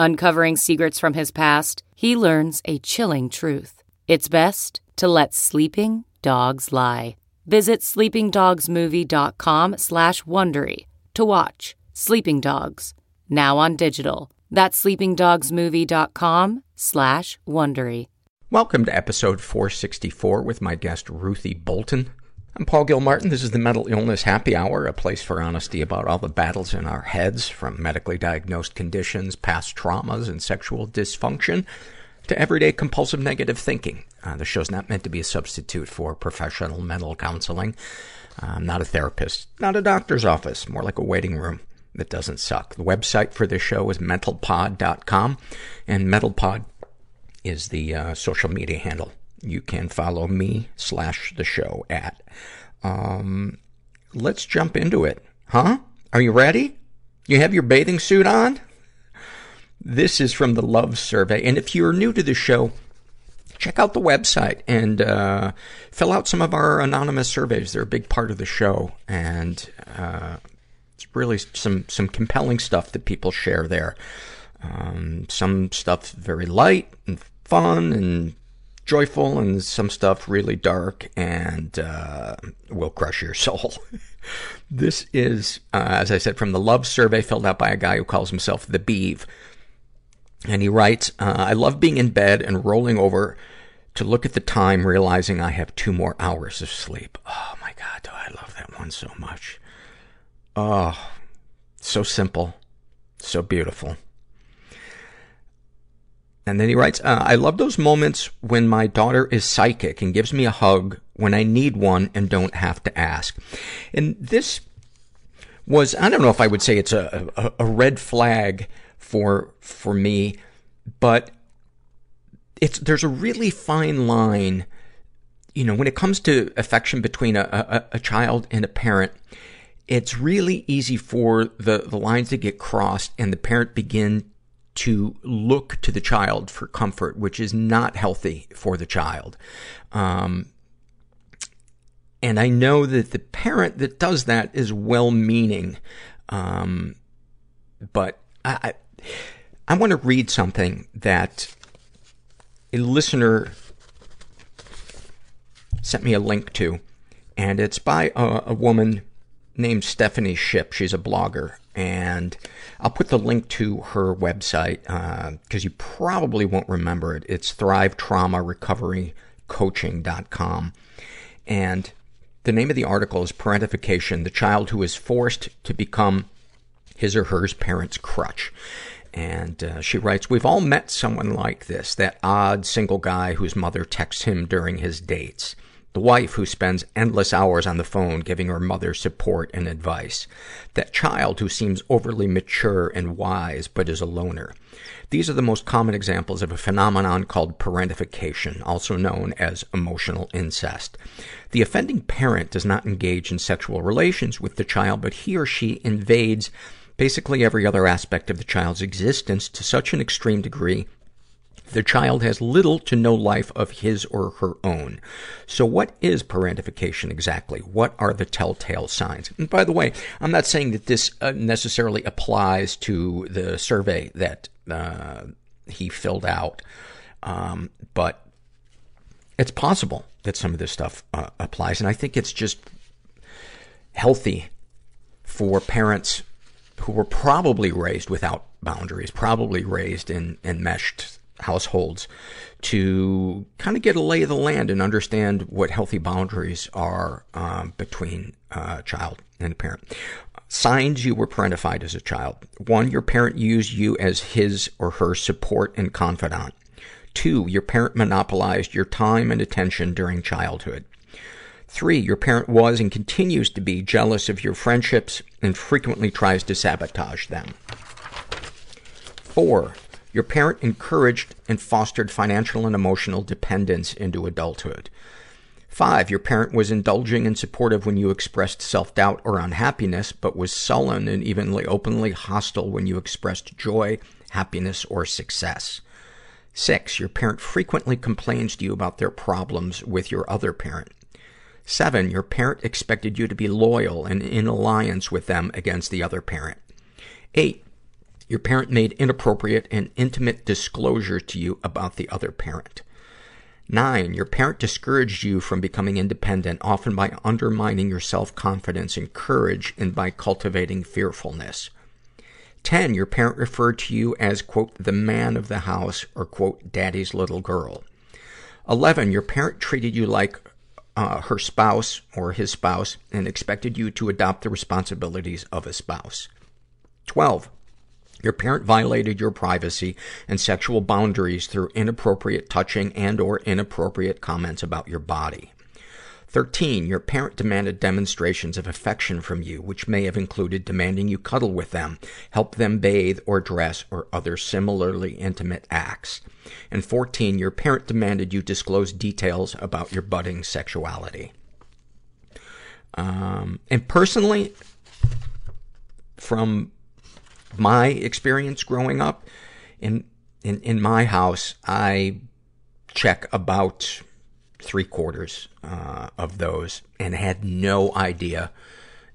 Uncovering secrets from his past, he learns a chilling truth. It's best to let sleeping dogs lie. Visit sleepingdogsmovie.com slash Wondery to watch Sleeping Dogs, now on digital. That's sleepingdogsmovie.com slash Wondery. Welcome to episode 464 with my guest Ruthie Bolton. I'm Paul Gilmartin. This is the Mental Illness Happy Hour, a place for honesty about all the battles in our heads, from medically diagnosed conditions, past traumas, and sexual dysfunction, to everyday compulsive negative thinking. Uh, the show's not meant to be a substitute for professional mental counseling. I'm not a therapist, not a doctor's office, more like a waiting room that doesn't suck. The website for this show is mentalpod.com, and mentalpod is the uh, social media handle you can follow me slash the show at. Um, let's jump into it. Huh? Are you ready? You have your bathing suit on? This is from the Love Survey. And if you're new to the show, check out the website and uh, fill out some of our anonymous surveys. They're a big part of the show. And uh, it's really some, some compelling stuff that people share there. Um, some stuff very light and fun and joyful and some stuff really dark and uh, will crush your soul. this is, uh, as I said, from the love survey filled out by a guy who calls himself the Beeve. And he writes, uh, I love being in bed and rolling over to look at the time, realizing I have two more hours of sleep. Oh my God, do I love that one so much. Oh, so simple, so beautiful. And then he writes, uh, I love those moments when my daughter is psychic and gives me a hug when I need one and don't have to ask. And this was, I don't know if I would say it's a, a, a red flag for, for me, but it's, there's a really fine line, you know, when it comes to affection between a, a, a child and a parent, it's really easy for the, the lines to get crossed and the parent begin to look to the child for comfort, which is not healthy for the child. Um, and I know that the parent that does that is well-meaning, um, but I, I, I want to read something that a listener sent me a link to, and it's by a, a woman named Stephanie Ship. She's a blogger, and I'll put the link to her website, uh, cause you probably won't remember it. It's Thrive Trauma Recovery Coaching.com. And the name of the article is Parentification, the child who is forced to become his or her parent's crutch. And uh, she writes, We've all met someone like this, that odd single guy whose mother texts him during his dates. The wife who spends endless hours on the phone giving her mother support and advice. That child who seems overly mature and wise but is a loner. These are the most common examples of a phenomenon called parentification, also known as emotional incest. The offending parent does not engage in sexual relations with the child, but he or she invades basically every other aspect of the child's existence to such an extreme degree The child has little to no life of his or her own. So what is parentification exactly? What are the telltale signs? And by the way, I'm not saying that this uh, necessarily applies to the survey that uh, he filled out, um, but it's possible that some of this stuff uh, applies, and I think it's just healthy for parents who were probably raised without boundaries, probably raised in enmeshed households to kind of get a lay of the land and understand what healthy boundaries are um, between uh, child and a parent. Signs you were parentified as a child. One, your parent used you as his or her support and confidant. Two, your parent monopolized your time and attention during childhood. Three, your parent was and continues to be jealous of your friendships and frequently tries to sabotage them. Four, your parent encouraged and fostered financial and emotional dependence into adulthood. Five, your parent was indulging and supportive when you expressed self-doubt or unhappiness, but was sullen and evenly openly hostile when you expressed joy, happiness, or success. Six, your parent frequently complains to you about their problems with your other parent. Seven, your parent expected you to be loyal and in alliance with them against the other parent. Eight, your parent made inappropriate and intimate disclosures to you about the other parent. Nine, your parent discouraged you from becoming independent, often by undermining your self-confidence and courage and by cultivating fearfulness. Ten, your parent referred to you as, quote, the man of the house or, quote, daddy's little girl. Eleven, your parent treated you like uh, her spouse or his spouse and expected you to adopt the responsibilities of a spouse. Twelve, your parent violated your privacy and sexual boundaries through inappropriate touching and or inappropriate comments about your body. 13. Your parent demanded demonstrations of affection from you, which may have included demanding you cuddle with them, help them bathe or dress, or other similarly intimate acts. And 14. Your parent demanded you disclose details about your budding sexuality. Um, and personally, from my experience growing up, in, in, in my house, I check about three quarters uh, of those and had no idea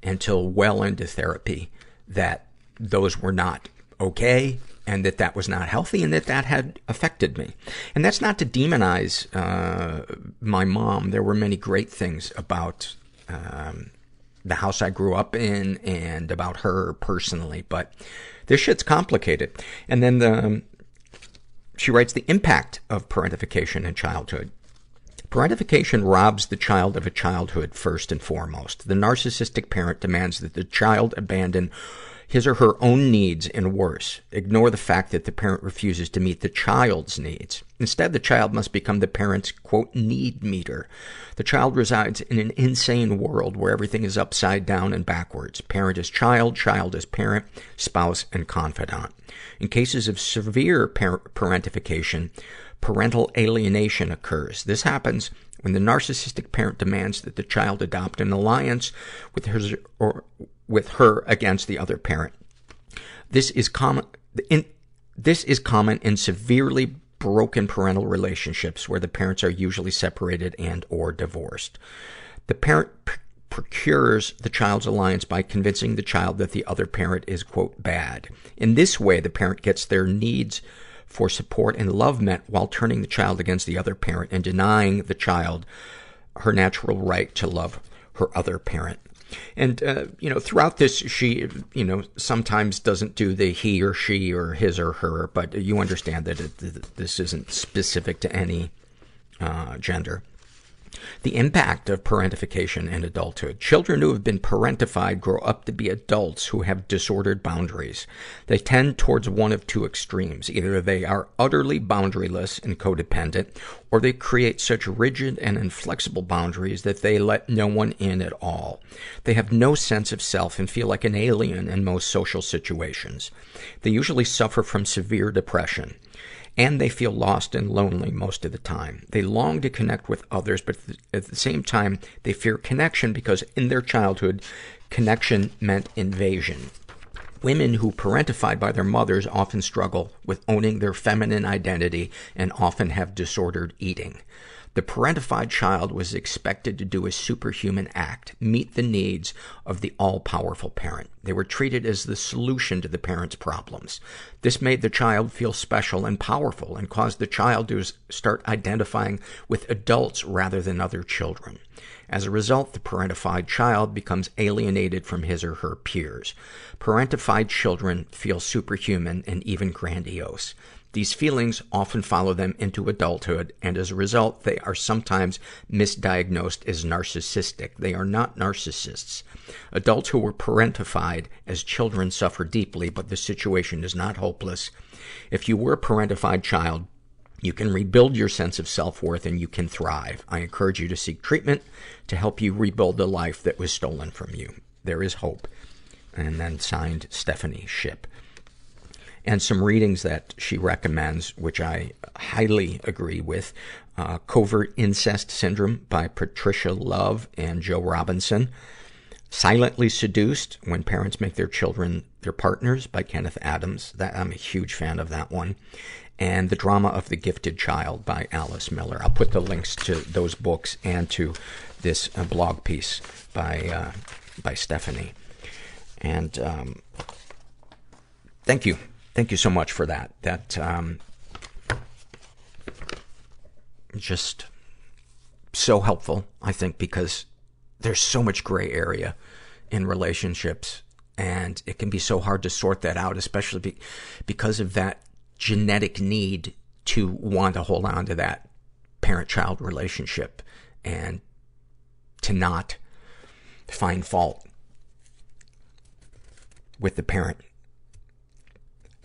until well into therapy that those were not okay and that that was not healthy and that that had affected me. And that's not to demonize uh, my mom. There were many great things about um, the house I grew up in and about her personally, but this shit's complicated. And then the, um, she writes the impact of parentification in childhood. Parentification robs the child of a childhood first and foremost. The narcissistic parent demands that the child abandon his or her own needs and worse, ignore the fact that the parent refuses to meet the child's needs. Instead, the child must become the parent's, quote, need meter. The child resides in an insane world where everything is upside down and backwards. Parent is child, child is parent, spouse, and confidant. In cases of severe parentification, parental alienation occurs. This happens when the narcissistic parent demands that the child adopt an alliance with his or with her against the other parent. This is common, in, this is common in severely broken parental relationships where the parents are usually separated and or divorced. The parent p- procures the child's alliance by convincing the child that the other parent is, quote, bad. In this way, the parent gets their needs for support and love met while turning the child against the other parent and denying the child her natural right to love her other parent. And, uh, you know, throughout this, she, you know, sometimes doesn't do the he or she or his or her, but you understand that it, this isn't specific to any, uh, gender. The impact of parentification in adulthood. Children who have been parentified grow up to be adults who have disordered boundaries. They tend towards one of two extremes. Either they are utterly boundaryless and codependent, or they create such rigid and inflexible boundaries that they let no one in at all. They have no sense of self and feel like an alien in most social situations. They usually suffer from severe depression and they feel lost and lonely most of the time. They long to connect with others, but at the same time, they fear connection because in their childhood, connection meant invasion. Women who parentified by their mothers often struggle with owning their feminine identity and often have disordered eating. The parentified child was expected to do a superhuman act, meet the needs of the all-powerful parent. They were treated as the solution to the parent's problems. This made the child feel special and powerful and caused the child to start identifying with adults rather than other children. As a result, the parentified child becomes alienated from his or her peers. Parentified children feel superhuman and even grandiose. These feelings often follow them into adulthood, and as a result, they are sometimes misdiagnosed as narcissistic. They are not narcissists. Adults who were parentified as children suffer deeply, but the situation is not hopeless. If you were a parentified child, you can rebuild your sense of self-worth and you can thrive. I encourage you to seek treatment to help you rebuild the life that was stolen from you. There is hope. And then signed Stephanie Ship. And some readings that she recommends, which I highly agree with. Uh, Covert Incest Syndrome by Patricia Love and Jo Robinson. Silently Seduced, When Parents Make Their Children Their Partners by Kenneth Adams. That, I'm a huge fan of that one and The Drama of the Gifted Child by Alice Miller. I'll put the links to those books and to this uh, blog piece by, uh, by Stephanie. And, um, thank you. Thank you so much for that. That, um, just so helpful, I think, because there's so much gray area in relationships and it can be so hard to sort that out, especially be, because of that genetic need to want to hold on to that parent-child relationship and to not find fault with the parent.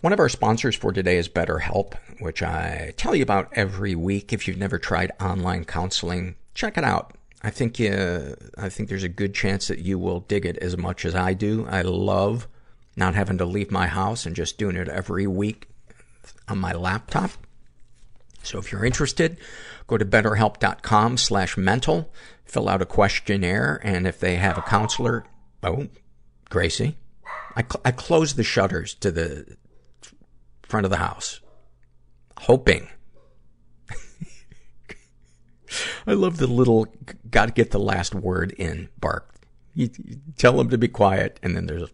One of our sponsors for today is BetterHelp, which I tell you about every week. If you've never tried online counseling, check it out. I think uh, I think there's a good chance that you will dig it as much as I do. I love not having to leave my house and just doing it every week on my laptop. So if you're interested, go to betterhelp.com slash mental, fill out a questionnaire, and if they have a counselor, oh, Gracie, I, cl- I close the shutters to the front of the house, hoping. I love the little, gotta get the last word in bark. You, you tell them to be quiet, and then there's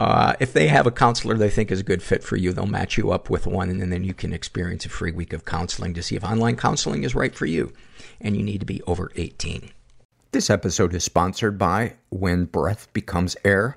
Uh, if they have a counselor they think is a good fit for you, they'll match you up with one, and then you can experience a free week of counseling to see if online counseling is right for you. And you need to be over 18. This episode is sponsored by When Breath Becomes Air.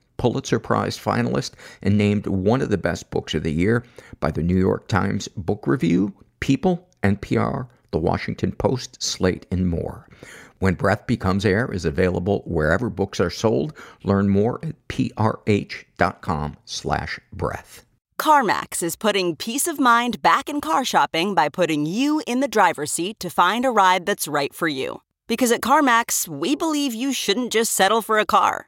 Pulitzer Prize finalist, and named one of the best books of the year by the New York Times Book Review, People, NPR, The Washington Post, Slate, and more. When Breath Becomes Air is available wherever books are sold. Learn more at prh.com slash breath. CarMax is putting peace of mind back in car shopping by putting you in the driver's seat to find a ride that's right for you. Because at CarMax, we believe you shouldn't just settle for a car.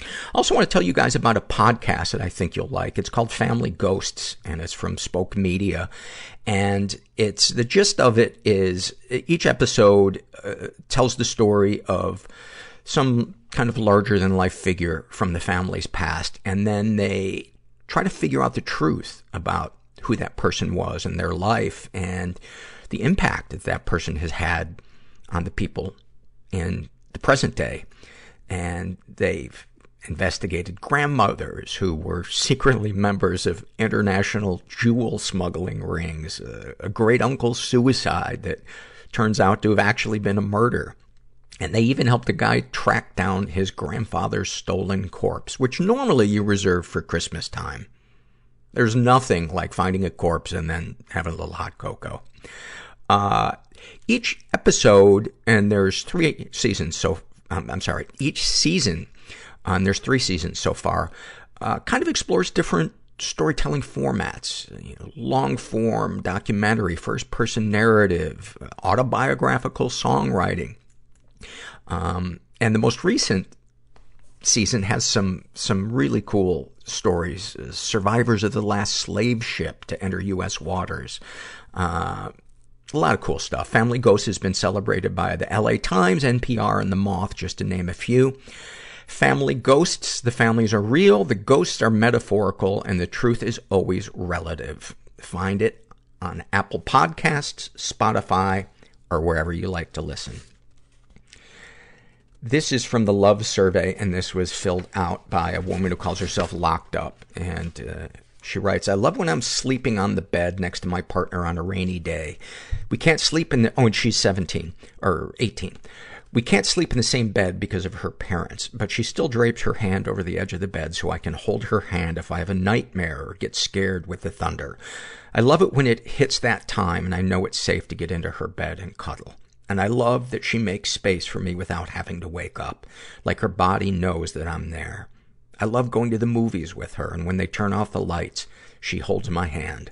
I also want to tell you guys about a podcast that I think you'll like. It's called Family Ghosts and it's from Spoke Media. And it's, the gist of it is each episode uh, tells the story of some kind of larger than life figure from the family's past, and then they try to figure out the truth about who that person was in their life and the impact that that person has had on the people in the present day. And they've investigated grandmothers who were secretly members of international jewel smuggling rings, uh, a great uncle's suicide that turns out to have actually been a murder. And they even helped a guy track down his grandfather's stolen corpse, which normally you reserve for Christmas time. There's nothing like finding a corpse and then having a little hot cocoa. Uh, each episode, and there's three seasons, so, um, I'm sorry, each season, um, there's three seasons so far, uh, kind of explores different storytelling formats, you know, long form, documentary, first person narrative, autobiographical songwriting. Um, and the most recent season has some, some really cool stories. Uh, survivors of the last slave ship to enter U.S. waters. Uh, a lot of cool stuff. Family Ghost has been celebrated by the LA Times, NPR, and The Moth, just to name a few. Family ghosts, the families are real, the ghosts are metaphorical, and the truth is always relative. Find it on Apple Podcasts, Spotify, or wherever you like to listen. This is from the Love Survey, and this was filled out by a woman who calls herself Locked Up. And uh, she writes, I love when I'm sleeping on the bed next to my partner on a rainy day. We can't sleep in the, oh, and she's 17 or 18. We can't sleep in the same bed because of her parents, but she still drapes her hand over the edge of the bed so I can hold her hand if I have a nightmare or get scared with the thunder. I love it when it hits that time and I know it's safe to get into her bed and cuddle. And I love that she makes space for me without having to wake up. Like her body knows that I'm there. I love going to the movies with her, and when they turn off the lights, she holds my hand.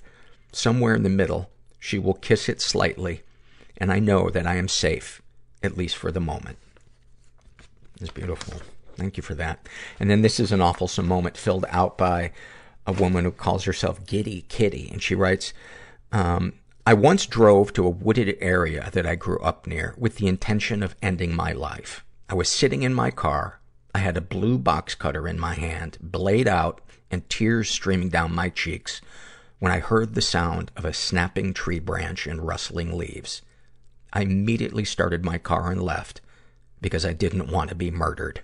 Somewhere in the middle, she will kiss it slightly, and I know that I am safe, at least for the moment. It's beautiful. Thank you for that. And then this is an awful moment filled out by a woman who calls herself Giddy Kitty, and she writes, um, I once drove to a wooded area that I grew up near with the intention of ending my life. I was sitting in my car. I had a blue box cutter in my hand, blade out, and tears streaming down my cheeks when I heard the sound of a snapping tree branch and rustling leaves. I immediately started my car and left because I didn't want to be murdered.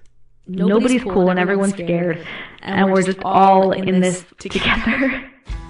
Nobody's, cool and everyone's scared, and we're just all in this together.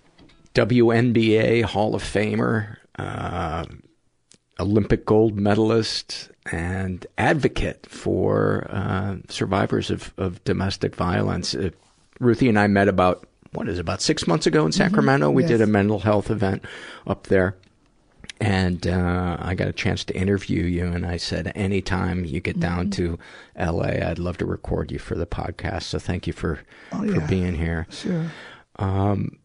WNBA Hall of Famer, uh, Olympic gold medalist, and advocate for uh, survivors of, of domestic violence. Uh, Ruthie and I met about, what is it, about six months ago in Sacramento. Mm-hmm. We yes. did a mental health event up there. And uh, I got a chance to interview you, and I said, anytime you get down mm-hmm. to LA, I'd love to record you for the podcast. So thank you for oh, for yeah. being here. Sure. Um,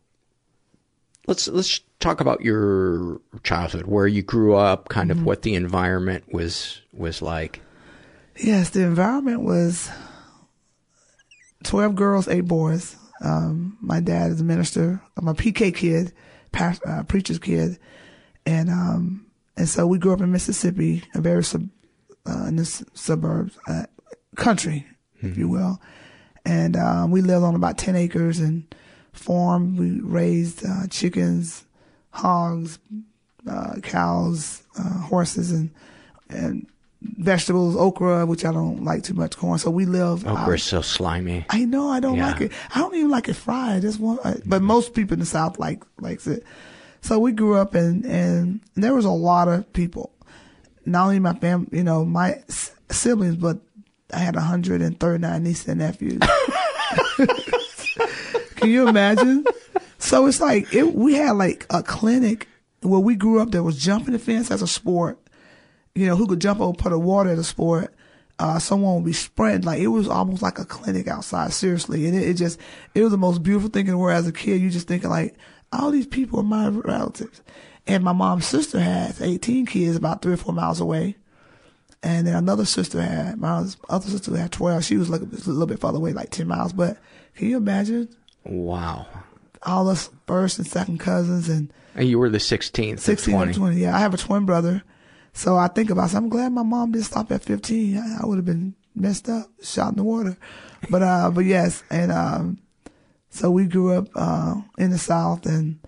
let's let's talk about your childhood, where you grew up, kind of mm-hmm. what the environment was was like. Yes, the environment was twelve girls, eight boys. Um, my dad is a minister. I'm a PK kid, uh, preacher's kid, and um, and so we grew up in Mississippi, a very sub, uh, in the suburbs, uh, country, mm-hmm. if you will, and um, we lived on about ten acres and farm. We raised uh, chickens, hogs, uh, cows, uh, horses, and and vegetables, okra, which I don't like too much corn. So we live. Okra is so slimy. I know I don't Yeah. like it. I don't even like it fried. Just one, I- but most people in the South like likes it. So we grew up and and there was a lot of people. Not only my family, you know, my s- siblings, but I had 139 nieces and nephews. Can you imagine? So it's like it, we had like a clinic where we grew up. There was jumping the fence as a sport. You know, who could jump over the water as a sport. Uh, someone would be sprinting. Like it was almost like a clinic outside. Seriously, and it, it just it was the most beautiful thing in the world. As a kid, you just thinking like all these people are my relatives. And my mom's sister has 18 kids about three or four miles away. And then another sister had, my other sister had 12. She was like a little bit further away, like 10 miles. But can you imagine Wow. all us first and second cousins and And you were the 16th. 16 and 20. 20. Yeah, I have a twin brother. So I think about it. I'm glad my mom didn't stop at 15. I, I would have been messed up, shot in the water. But, uh, but yes. And, um, so we grew up, uh, in the South and,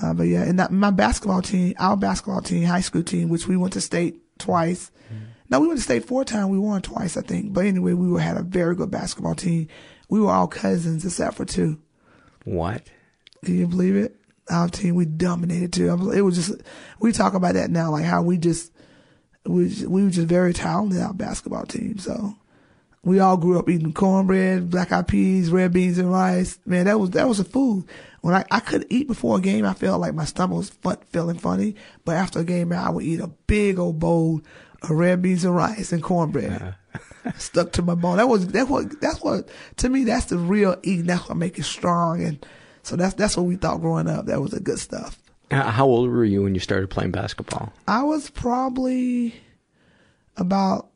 uh, but yeah, and that, my basketball team, our basketball team, high school team, which we went to state twice. No, we went to state four times. We won twice, I think. But anyway, we were, had a very good basketball team. We were all cousins except for two. What? Can you believe it? Our team, we dominated too. It was just, we talk about that now, like how we just, we, we were just very talented, our basketball team. So we all grew up eating cornbread, black eyed peas, red beans and rice. Man, that was, that was a food. When I, I couldn't eat before a game, I felt like my stomach was fun, feeling funny. But after a game, man, I would eat a big old bowl of red beans and rice and cornbread. Uh-huh. Stuck to my bone. That was, that what, that's what, to me, that's the real eating. That's what make it strong. And so that's, that's what we thought growing up. That was the good stuff. How old were you when you started playing basketball? I was probably about,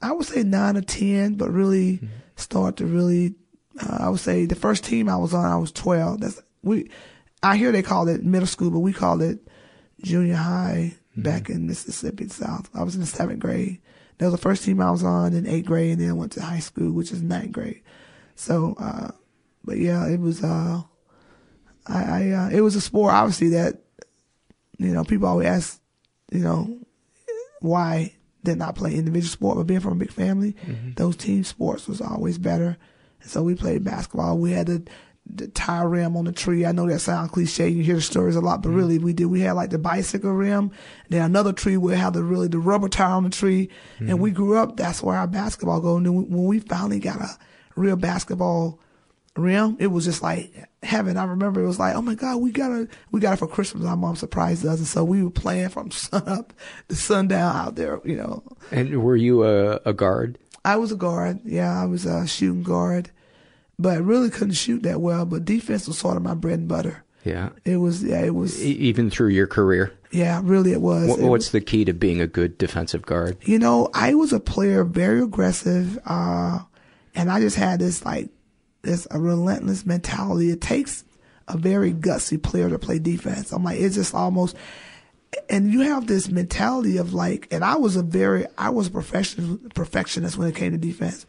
I would say nine or 10, but really start to really, uh, I would say the first team I was on, I was 12. That's, we, I hear they call it middle school, but we called it junior high back in Mississippi South. I was in the seventh grade. That was the first team I was on in eighth grade, and then I went to high school, which is ninth grade. So, uh, but yeah, it was, uh, I, I uh, it was a sport, obviously, that, you know, people always ask, you know, why did not play individual sport, but being from a big family, those team sports was always better. And so we played basketball. We had the, the tire rim on the tree. I know that sounds cliche. You hear the stories a lot, but mm-hmm. really we did. We had like the bicycle rim. Then another tree would have the really the rubber tire on the tree. And mm-hmm. we grew up. That's where our basketball go. And then when we finally got a real basketball rim, it was just like heaven. I remember it was like, oh my God, we got it, we got it for Christmas. Our mom surprised us. And so we were playing from sun up to sundown out there, you know. And were you a, a guard? I was a guard. Yeah, I was a shooting guard, but really couldn't shoot that well. But defense was sort of my bread and butter. Yeah. It was, yeah, it was, E- even through your career? yeah, really it was. What, It what's the key to being a good defensive guard? You know, I was a player, very aggressive, uh, and I just had this like this a relentless mentality. It takes a very gutsy player to play defense. I'm like, it's just almost, and you have this mentality of like, and I was a very, I was a professional perfectionist when it came to defense.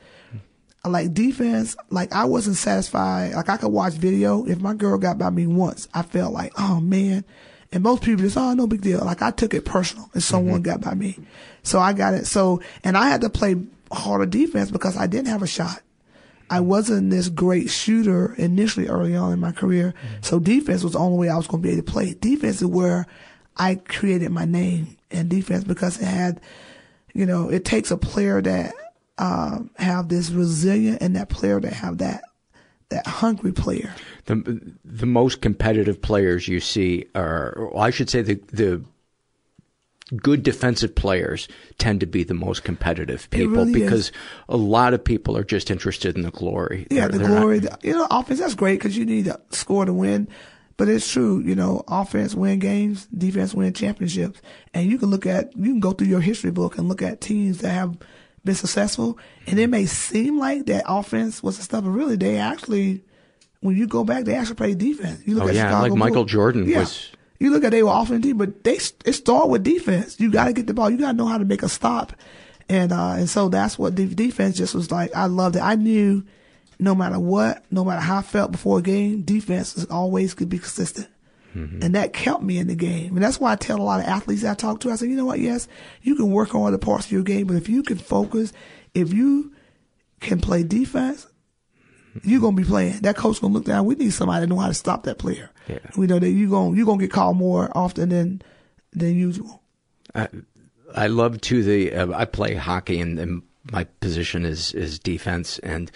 Like defense, like I wasn't satisfied. Like I could watch video. If my girl got by me once, I felt like, oh man. And most people just, oh, no big deal. Like I took it personal if mm-hmm. someone got by me. So I got it. So, and I had to play harder defense because I didn't have a shot. I wasn't this great shooter initially early on in my career. Mm-hmm. So defense was the only way I was going to be able to play. Defense is where I created my name in defense because it had, you know, it takes a player that um, have this resilient and that player that have that that hungry player. The the most competitive players you see are, I should say, the the good defensive players tend to be the most competitive people really because a lot of people are just interested in the glory. Yeah, They're- the they're not- glory. the- you know, offense, that's great because you need to score to win. But it's true, you know, offense win games, defense win championships. And you can look at, you can go through your history book and look at teams that have been successful. And it may seem like that offense was the stuff, but really they actually, when you go back, they actually play defense. You look Oh at yeah, Chicago like Michael Bulls. Jordan Yeah. was. You look at they were offense team, but they it start with defense. You got to get the ball. You got to know how to make a stop, and uh, and so that's what de- defense just was like. I loved it. I knew no matter what, no matter how I felt before a game, defense is always could be consistent. Mm-hmm. And that kept me in the game. And that's why I tell a lot of athletes I talk to, I say, you know what? Yes, you can work on other parts of your game, but if you can focus, if you can play defense, you're gonna be playing. That coach gonna look down. We need somebody to know how to stop that player. Yeah. We know that you gonna you gonna get called more often than than usual. I, I love to the. Uh, I play hockey, and, and my position is is defense. And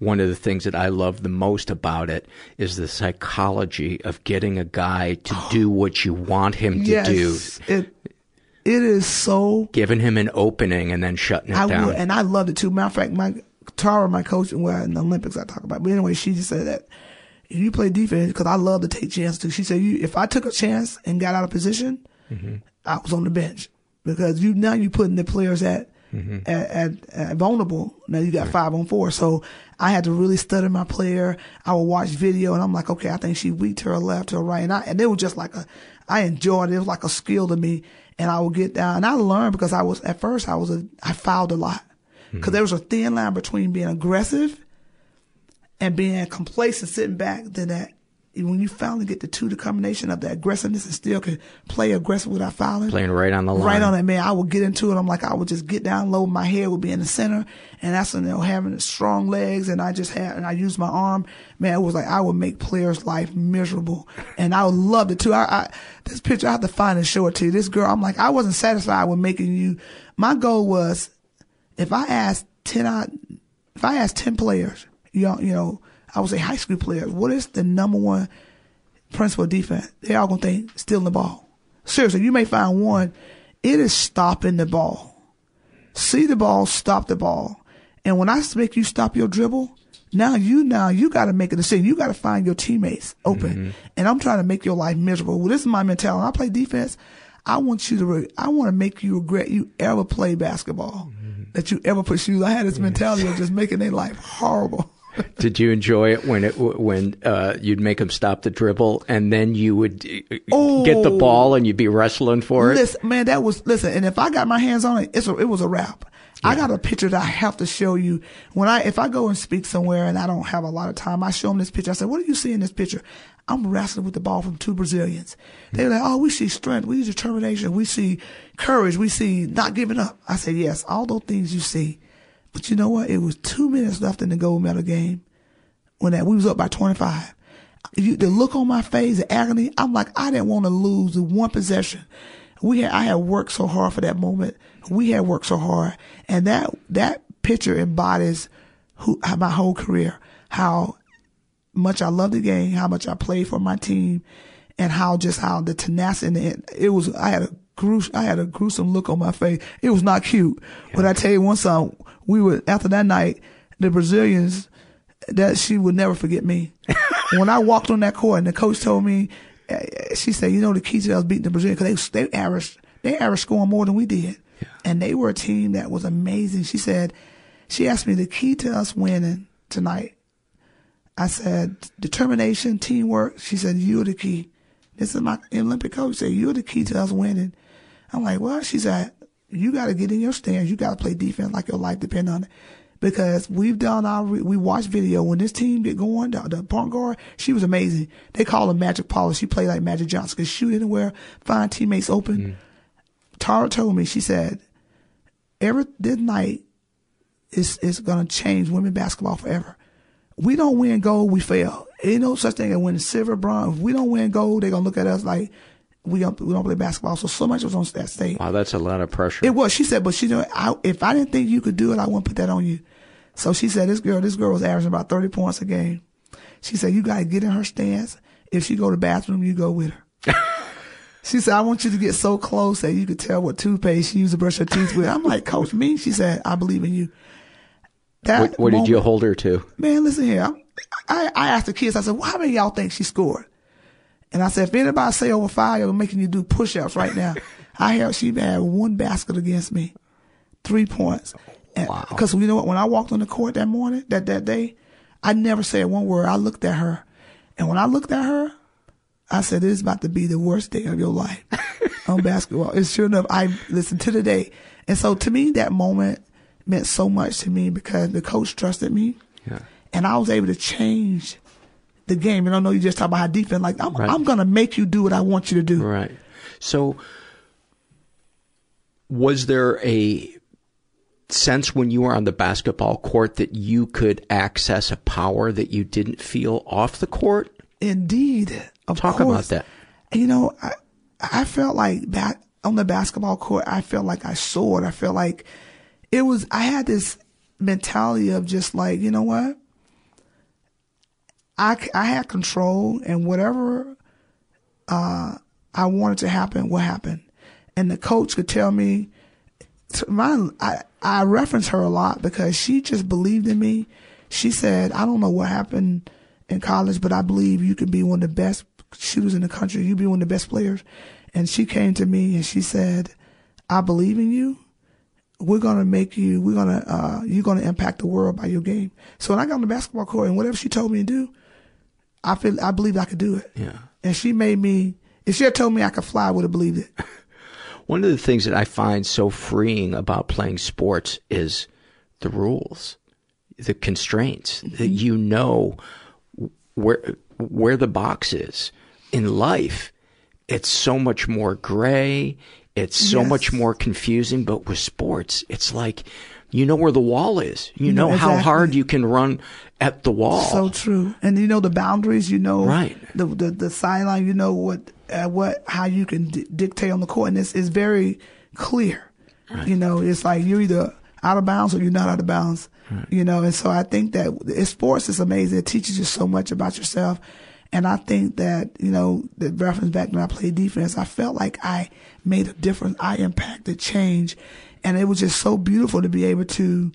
one of the things that I love the most about it is the psychology of getting a guy to do what you want him to yes, do. It, it is so giving him an opening and then shutting it I down. Would, and I loved it too. Matter of fact, my Tara, my coach, well, in the Olympics I talk about. But anyway, she just said that if you play defense, because I love to take chances too. She said, you, if I took a chance and got out of position, mm-hmm. I was on the bench because you now you're putting the players at, mm-hmm. at, at, at, vulnerable. Now you got right. five on four, so I had to really study my player. I would watch video, and I'm like, okay, I think she weak to her left, her right, and I and it was just like a, I enjoyed it. It was like a skill to me, and I would get down, and I learned because I was at first I was a I fouled a lot because mm-hmm. there was a thin line between being aggressive and being complacent, sitting back. Then that when you finally get the two, the combination of the aggressiveness and still can play aggressive without fouling, playing right on the line, right on that man. I would get into it. I'm like, I would just get down low. My head would be in the center, and that's when you know having strong legs, and I just had and I used my arm. Man, it was like I would make players' life miserable, and I would love it too. I, I this picture I have to find and show it to you. This girl, I'm like, I wasn't satisfied with making you. My goal was if I asked ten out, if I asked ten players, you know, you know, I would say high school players, what is the number one principle of defense? They all gonna think stealing the ball. Seriously, you may find one. It is stopping the ball. See the ball, stop the ball. And when I make you stop your dribble, now you now you got to make a decision. You got to find your teammates open. Mm-hmm. And I'm trying to make your life miserable. Well, this is my mentality. When I play defense. I want you to. Re- I want to make you regret you ever play basketball that you ever put shoes. I had this mentality of just making their life horrible. Did you enjoy it when it when uh, you'd make them stop the dribble and then you would oh, get the ball and you'd be wrestling for it? Listen, man, that was listen. And if I got my hands on it, it's a, it was a wrap. Yeah. I got a picture that I have to show you when I if I go and speak somewhere and I don't have a lot of time. I show them this picture. I say, "What do you see in this picture?" I'm wrestling with the ball from two Brazilians. They're like, "Oh, we see strength, we see determination, we see courage, we see not giving up." I said, "Yes, all those things you see." But you know what? It was two minutes left in the gold medal game when that we was up by 25. You, the look on my face, the agony, I'm like, I didn't want to lose one possession. We had, I had worked so hard for that moment. We had worked so hard. And that, that picture embodies who, my whole career, how much I love the game, how much I played for my team, and how just how the tenacity, in it, it was, I had a gruesome, I had a gruesome look on my face. It was not cute. Yeah. But I tell you one song, we were, after that night, the Brazilians, that she would never forget me. when I walked on that court and the coach told me, eh, she said, you know, the key to us beating the Brazilians, cause they, they averaged, they averaged scoring more than we did. Yeah. And they were a team that was amazing. She said, she asked me the key to us winning tonight. I said, determination, teamwork. She said, you're the key. This is my Olympic coach said, you're the key to us winning. I'm like, well, she said, you got to get in your stance. You got to play defense like your life depend on it. Because we've done our, we watched video when this team get going, the, the point guard, she was amazing. They call her Magic Paula. She played like Magic Johnson. Could shoot anywhere, find teammates open. Mm. Tara told me, she said, every, this night is, is going to change women basketball forever. We don't win gold, we fail. Ain't no such thing as winning silver, bronze. If we don't win gold, they're going to look at us like, we don't we don't play basketball. So so much was on that stage. Wow, that's a lot of pressure. It was. She said, but she know, I, if I didn't think you could do it, I wouldn't put that on you. So she said, this girl, this girl was averaging about thirty points a game. She said, you got to get in her stance. If she go to the bathroom, you go with her. she said, I want you to get so close that you could tell what toothpaste she used to brush her teeth with. I'm like, Coach, me? She said, I believe in you. That what, what moment, did you hold her to? Man, listen here. I, I asked the kids, I said, well, how many y'all think she scored? And I said, if anybody say over five, I'm making you do push-ups right now. I have, she had one basket against me, three points. wow. Cause you know what? When I walked on the court that morning, that, that day, I never said one word. I looked at her. And when I looked at her, I said, this is about to be the worst day of your life on basketball. It's sure enough. I listened to the day. And so to me, that moment meant so much to me because the coach trusted me. Yeah. And I was able to change the game. And I know you just talk about how defense, like, I'm, right. I'm going to make you do what I want you to do. Right. So, was there a sense when you were on the basketball court that you could access a power that you didn't feel off the court? Indeed. Of Talk course. about that. You know, I, I felt like back on the basketball court, I felt like I soared. I felt like it was, I had this mentality of just like, you know what? I, I had control and whatever, uh, I wanted to happen will happen. And the coach could tell me, my, I, I reference her a lot because she just believed in me. She said, I don't know what happened in college, but I believe you could be one of the best shooters in the country. You'd be one of the best players. And she came to me and she said, I believe in you. We're gonna make you. We're gonna. Uh, you're gonna impact the world by your game. So when I got on the basketball court and whatever she told me to do, I feel. I believe I could do it. Yeah. And she made me. If she had told me I could fly, I would have believed it. One of the things that I find so freeing about playing sports is the rules, the constraints mm-hmm. that you know where where the box is in life. It's so much more gray. It's so yes. much more confusing. But with sports, it's like you know where the wall is. You know, exactly. how hard you can run at the wall. So true. And you know the boundaries. You know right. the the, the sideline. You know what uh, what how you can d- dictate on the court, and it's, it's very clear. Right. You know, it's like you're either out of bounds or you're not out of bounds. Right. You know, and so I think that sports is amazing. It teaches you so much about yourself. And I think that, you know, the reference back when I played defense, I felt like I made a difference. I impacted change. And it was just so beautiful to be able to,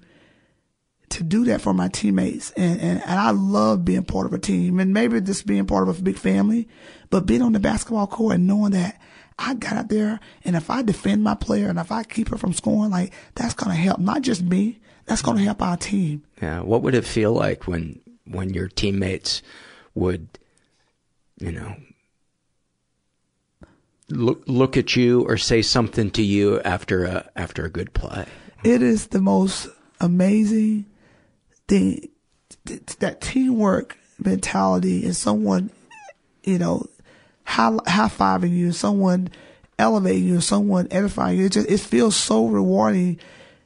to do that for my teammates. And, and, and I love being part of a team and maybe just being part of a big family, but being on the basketball court and knowing that I got out there and if I defend my player and if I keep her from scoring, like that's going to help not just me, that's going to mm-hmm. help our team. Yeah. What would it feel like when, when your teammates would, you know, look look at you or say something to you after a after a good play. It is the most amazing thing that teamwork mentality and someone, you know, high high fiving you, someone elevating you, someone edifying you. It just it feels so rewarding,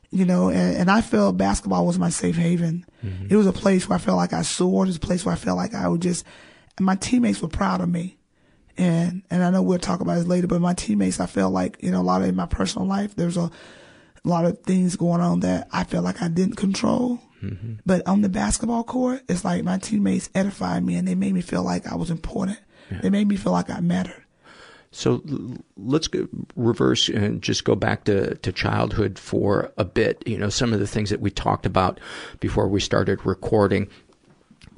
you know. And, and I felt basketball was my safe haven. Mm-hmm. It was a place where I felt like I soared. It was a place where I felt like I would just and my teammates were proud of me. And, and I know we'll talk about this later, but my teammates, I felt like, you know, a lot of in my personal life, there's a, a lot of things going on that I felt like I didn't control. Mm-hmm. But on the basketball court, it's like my teammates edified me and they made me feel like I was important. Yeah. They made me feel like I mattered. So let's go reverse and just go back to, to childhood for a bit. You know, some of the things that we talked about before we started recording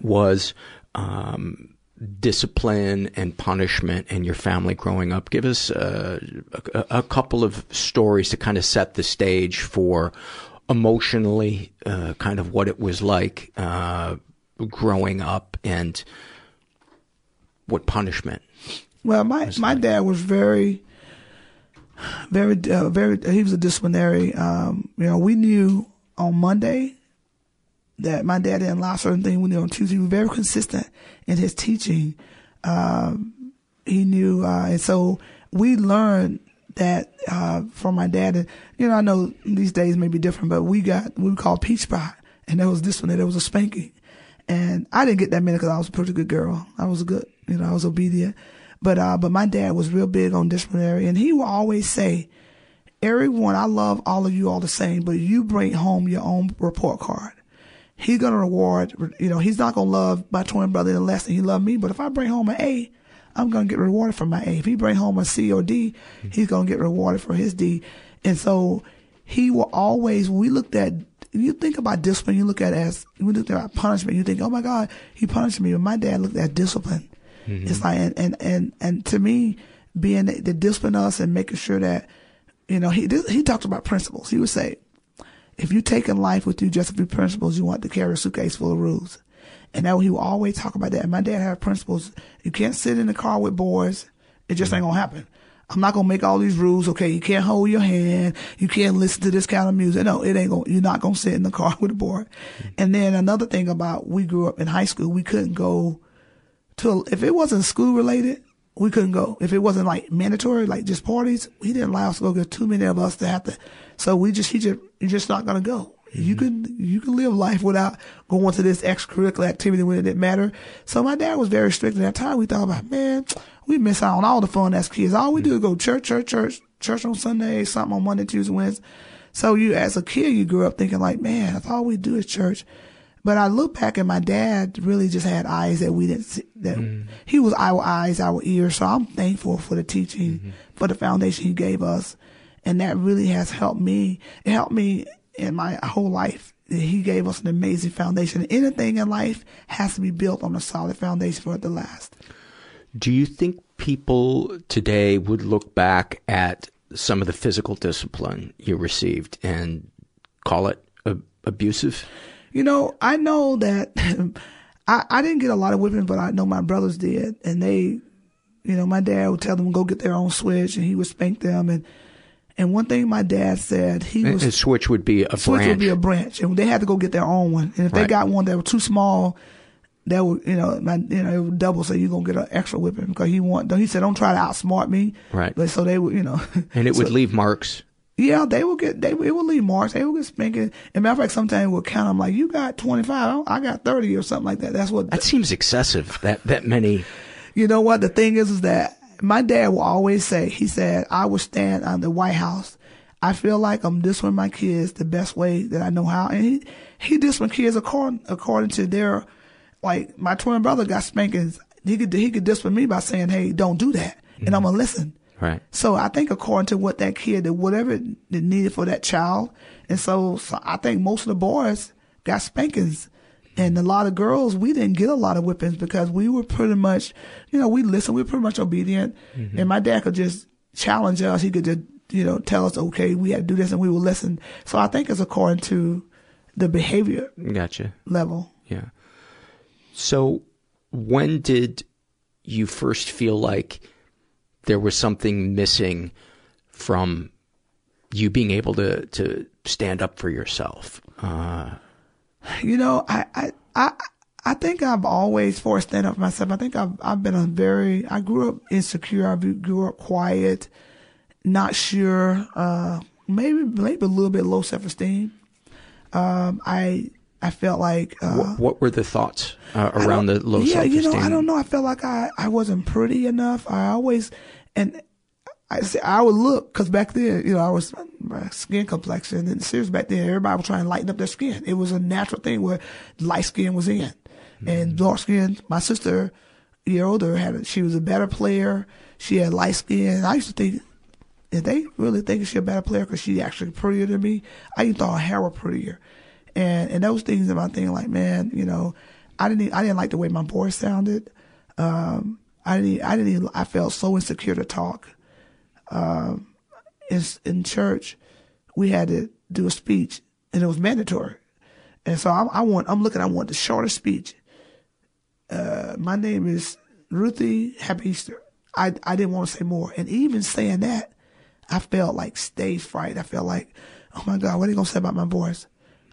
was um, discipline and punishment in your family growing up. Give us uh, a, a, couple of stories to kind of set the stage for emotionally uh, kind of what it was like uh, growing up and what punishment. Well, my my like. dad was very, very, uh, very. He was a disciplinary. Um, you know, we knew on Monday that my dad didn't allow certain things when they were on Tuesday. He was very consistent in his teaching. Um, he knew, uh, and so we learned that uh, from my dad. And you know, I know these days may be different, but we got we call peach spot, and that was this one. There was a spanking, and I didn't get that many because I was a pretty good girl. I was good, you know, I was obedient. But uh, but my dad was real big on disciplinary, and he would always say, "Everyone, I love all of you all the same, but you bring home your own report card." He's going to reward, you know, he's not going to love my twin brother less than he loved me. But if I bring home an A, I'm going to get rewarded for my A. If he bring home a C or D, he's going to get rewarded for his D. And so he will always, we looked at, you think about discipline, you look at as, we looked at punishment, you think, oh my God, he punished me. But my dad looked at discipline. Mm-hmm. It's like, and, and, and, and to me, being the, the discipline us and making sure that, you know, he, he talked about principles. He would say, if you take in life with you just a few principles, you want to carry a suitcase full of rules. And that he would always talk about that. And my dad had principles. You can't sit in the car with boys. It just ain't gonna happen. I'm not gonna make all these rules. Okay, you can't hold your hand. You can't listen to this kind of music. No, it ain't gonna. You're not gonna sit in the car with a boy. And then another thing about we grew up in high school. We couldn't go to if it wasn't school related, we couldn't go. If it wasn't like mandatory, like just parties, he didn't allow us to go. Because too many of us to have to. So we just he just you're just not gonna go. Mm-hmm. You can you can live life without going to this extracurricular activity when it didn't matter. So my dad was very strict at that time. We thought about man, we miss out on all the fun as kids. All we do is go church, church, church, church on Sunday, something on Monday, Tuesday, Wednesday. So you as a kid you grew up thinking like, man, if all we do is church. But I look back and my dad really just had eyes that we didn't see. That Mm-hmm. he was our eyes, our ears. So I'm thankful for the teaching, for the foundation he gave us, and that really has helped me. It helped me in my whole life. He gave us an amazing foundation. Anything in life has to be built on a solid foundation for it to last. Do you think people today would look back at some of the physical discipline you received and call it ab- abusive? You know, I know that I, I didn't get a lot of whipping, but I know my brothers did. And they, you know, my dad would tell them go get their own switch and he would spank them. And, and one thing my dad said, he was. a switch would be a switch branch. would be a branch. And they had to go get their own one. And if they got one that was too small, that would, you know, my, you know, it would double. So you're going to get an extra whipping because he want, he said, don't try to outsmart me. Right. But so they would, you know. and it would leave marks. Yeah, they will get they it will leave marks. They will get spanking. And matter of fact, sometimes we'll count them like you got twenty five, I got thirty or something like that. That's what. That seems excessive. That that many. You know what the thing is is that my dad will always say. He said I would stand on the White House. I feel like I'm disciplining my kids the best way that I know how, and he he disciplined kids according according to their like my twin brother got spankings. He could he could discipline me by saying, "Hey, don't do that," and I'm gonna mm-hmm. listen. Right. So I think according to what that kid did, whatever it needed for that child, and so, so I think most of the boys got spankings, and a lot of girls we didn't get a lot of whippings because we were pretty much, you know, we listened, we were pretty much obedient, mm-hmm. and my dad could just challenge us. He could just, you know, tell us, okay, we had to do this, and we would listen. So I think it's according to the behavior Gotcha. level. Yeah. So, when did you first feel like there was something missing from you being able to to stand up for yourself? Uh, You know, I, I, I, I think I've always for a stand up for myself. I think I've, I've been a very, I grew up insecure. I grew up quiet, not sure, uh, maybe, maybe a little bit low self esteem. Um, I, I felt like, uh, what, what were the thoughts uh, around the low yeah, self esteem? you know, I don't know. I felt like I, I wasn't pretty enough. I always, and I say I would look because back then, you know, I was my skin complexion and serious back then. Everybody was trying to lighten up their skin. It was a natural thing where light skin was in, and dark skin. My sister, a year older, had a, she was a better player. She had light skin. I used to think. Did they really think she a better player because she actually prettier than me? I even thought her hair was prettier, and and those things in my thing like man, you know, I didn't I didn't like the way my voice sounded. Um, I didn't I didn't I felt so insecure to talk. Um, in in church, we had to do a speech, and it was mandatory. And so I, I want I'm looking I want the shortest speech. Uh, my name is Ruthie. Happy Easter. I I didn't want to say more, and even saying that, I felt like stage fright. I felt like, oh my God, what are they gonna say about my voice?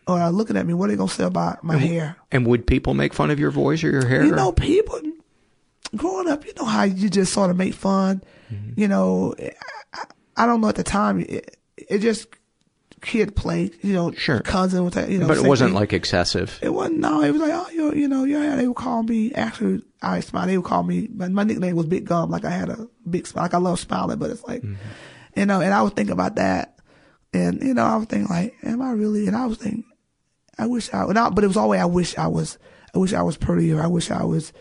Or uh, looking at me, what are they gonna say about my and, hair? And would people make fun of your voice or your hair? You know, people growing up, you know how you just sort of make fun. Mm-hmm. You know, I, I don't know at the time. It, it just kid play. You know, Sure. cousin with that. You know, but it wasn't thing. like excessive. It wasn't. No, it was like, oh, you, you know, yeah. They would call me. Actually, I smile. They would call me. My, my nickname was Big Gum. Like I had a big smile. Like I love smiling, but it's like, you know. And I was thinking about that, and you know, I was thinking like, am I really? And I was thinking, I wish I. I but it was always I wish I was. I wish I was prettier. I wish I was,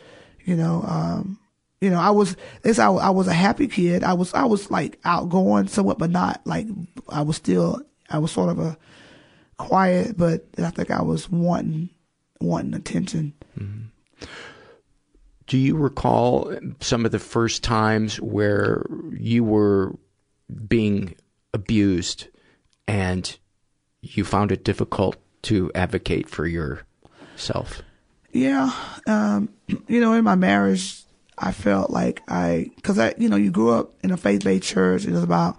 you know. um you know, I was, this, I, I was a happy kid. I was, I was like outgoing somewhat, but not like, I was still, I was sort of a quiet, but I think I was wanting, wanting attention. Do you recall some of the first times where you were being abused and you found it difficult to advocate for yourself? Yeah. Um, you know, in my marriage, I felt like I, cause I, you know, you grew up in a faith-based church. It was about,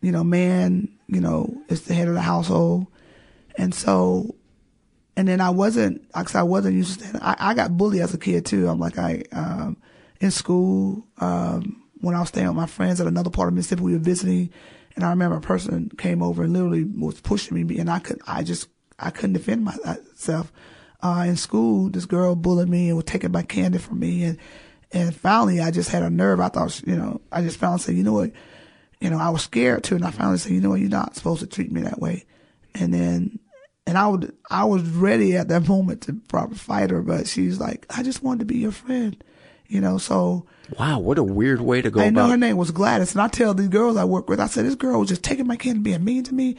you know, man, you know, is the head of the household. And so, and then I wasn't, cause I wasn't used to stand. I, I got bullied as a kid too. I'm like, I, um, in school, um, when I was staying with my friends at another part of Mississippi, we were visiting, and I remember a person came over and literally was pushing me, and I could, I just, I couldn't defend myself. Uh, in school, this girl bullied me and was taking my candy from me, and and finally, I just had a nerve. I thought, you know, I just finally said, you know what, you know, I was scared too, and I finally said, you know what, you're not supposed to treat me that way. And then, and I would, I was ready at that moment to probably fight her, but she's like, I just wanted to be your friend, you know. So, wow, what a weird way to go. I about. know her name was Gladys, and I tell these girls I work with, I said, this girl was just taking my candy, being mean to me.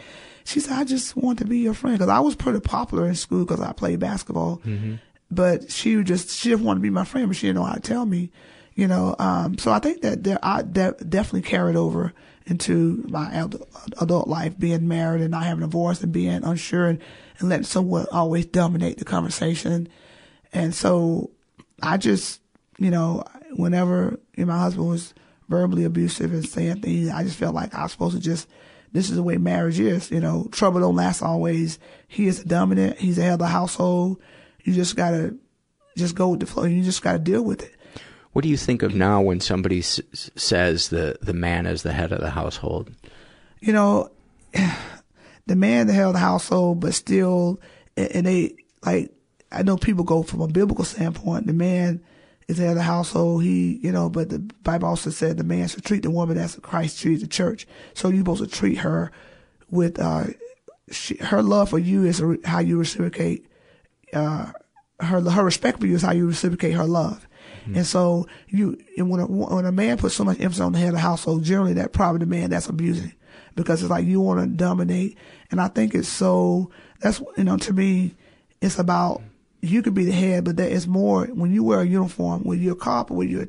She said, I just want to be your friend because I was pretty popular in school because I played basketball. Mm-hmm. But she just she didn't want to be my friend, but she didn't know how to tell me, you know. Um, so I think that there, I de- definitely carried over into my adult, adult life, being married and not having a voice and being unsure and, and letting someone always dominate the conversation. And so I just, you know, whenever you know, my husband was verbally abusive and saying things, I just felt like I was supposed to just this is the way marriage is. You know, trouble don't last always. He is the dominant. He's the head of the household. You just gotta just go with the flow. You just gotta deal with it. What do you think of now when somebody s- says the the man is the head of the household? You know, the man the head of the household, but still, and they like I know people go from a biblical standpoint. The man is the head of the household. He, you know, but the Bible also said the man should treat the woman as Christ treats the church. So you're supposed to treat her with uh, she, her love for you is how you reciprocate uh, her her respect for you is how you reciprocate her love. Mm-hmm. And so you and when a, when a man puts so much emphasis on the head of the household, generally that probably the man that's abusing because it's like you want to dominate. And I think it's so that's you know to me it's about you could be the head, but there is more when you wear a uniform, when you're a cop when you're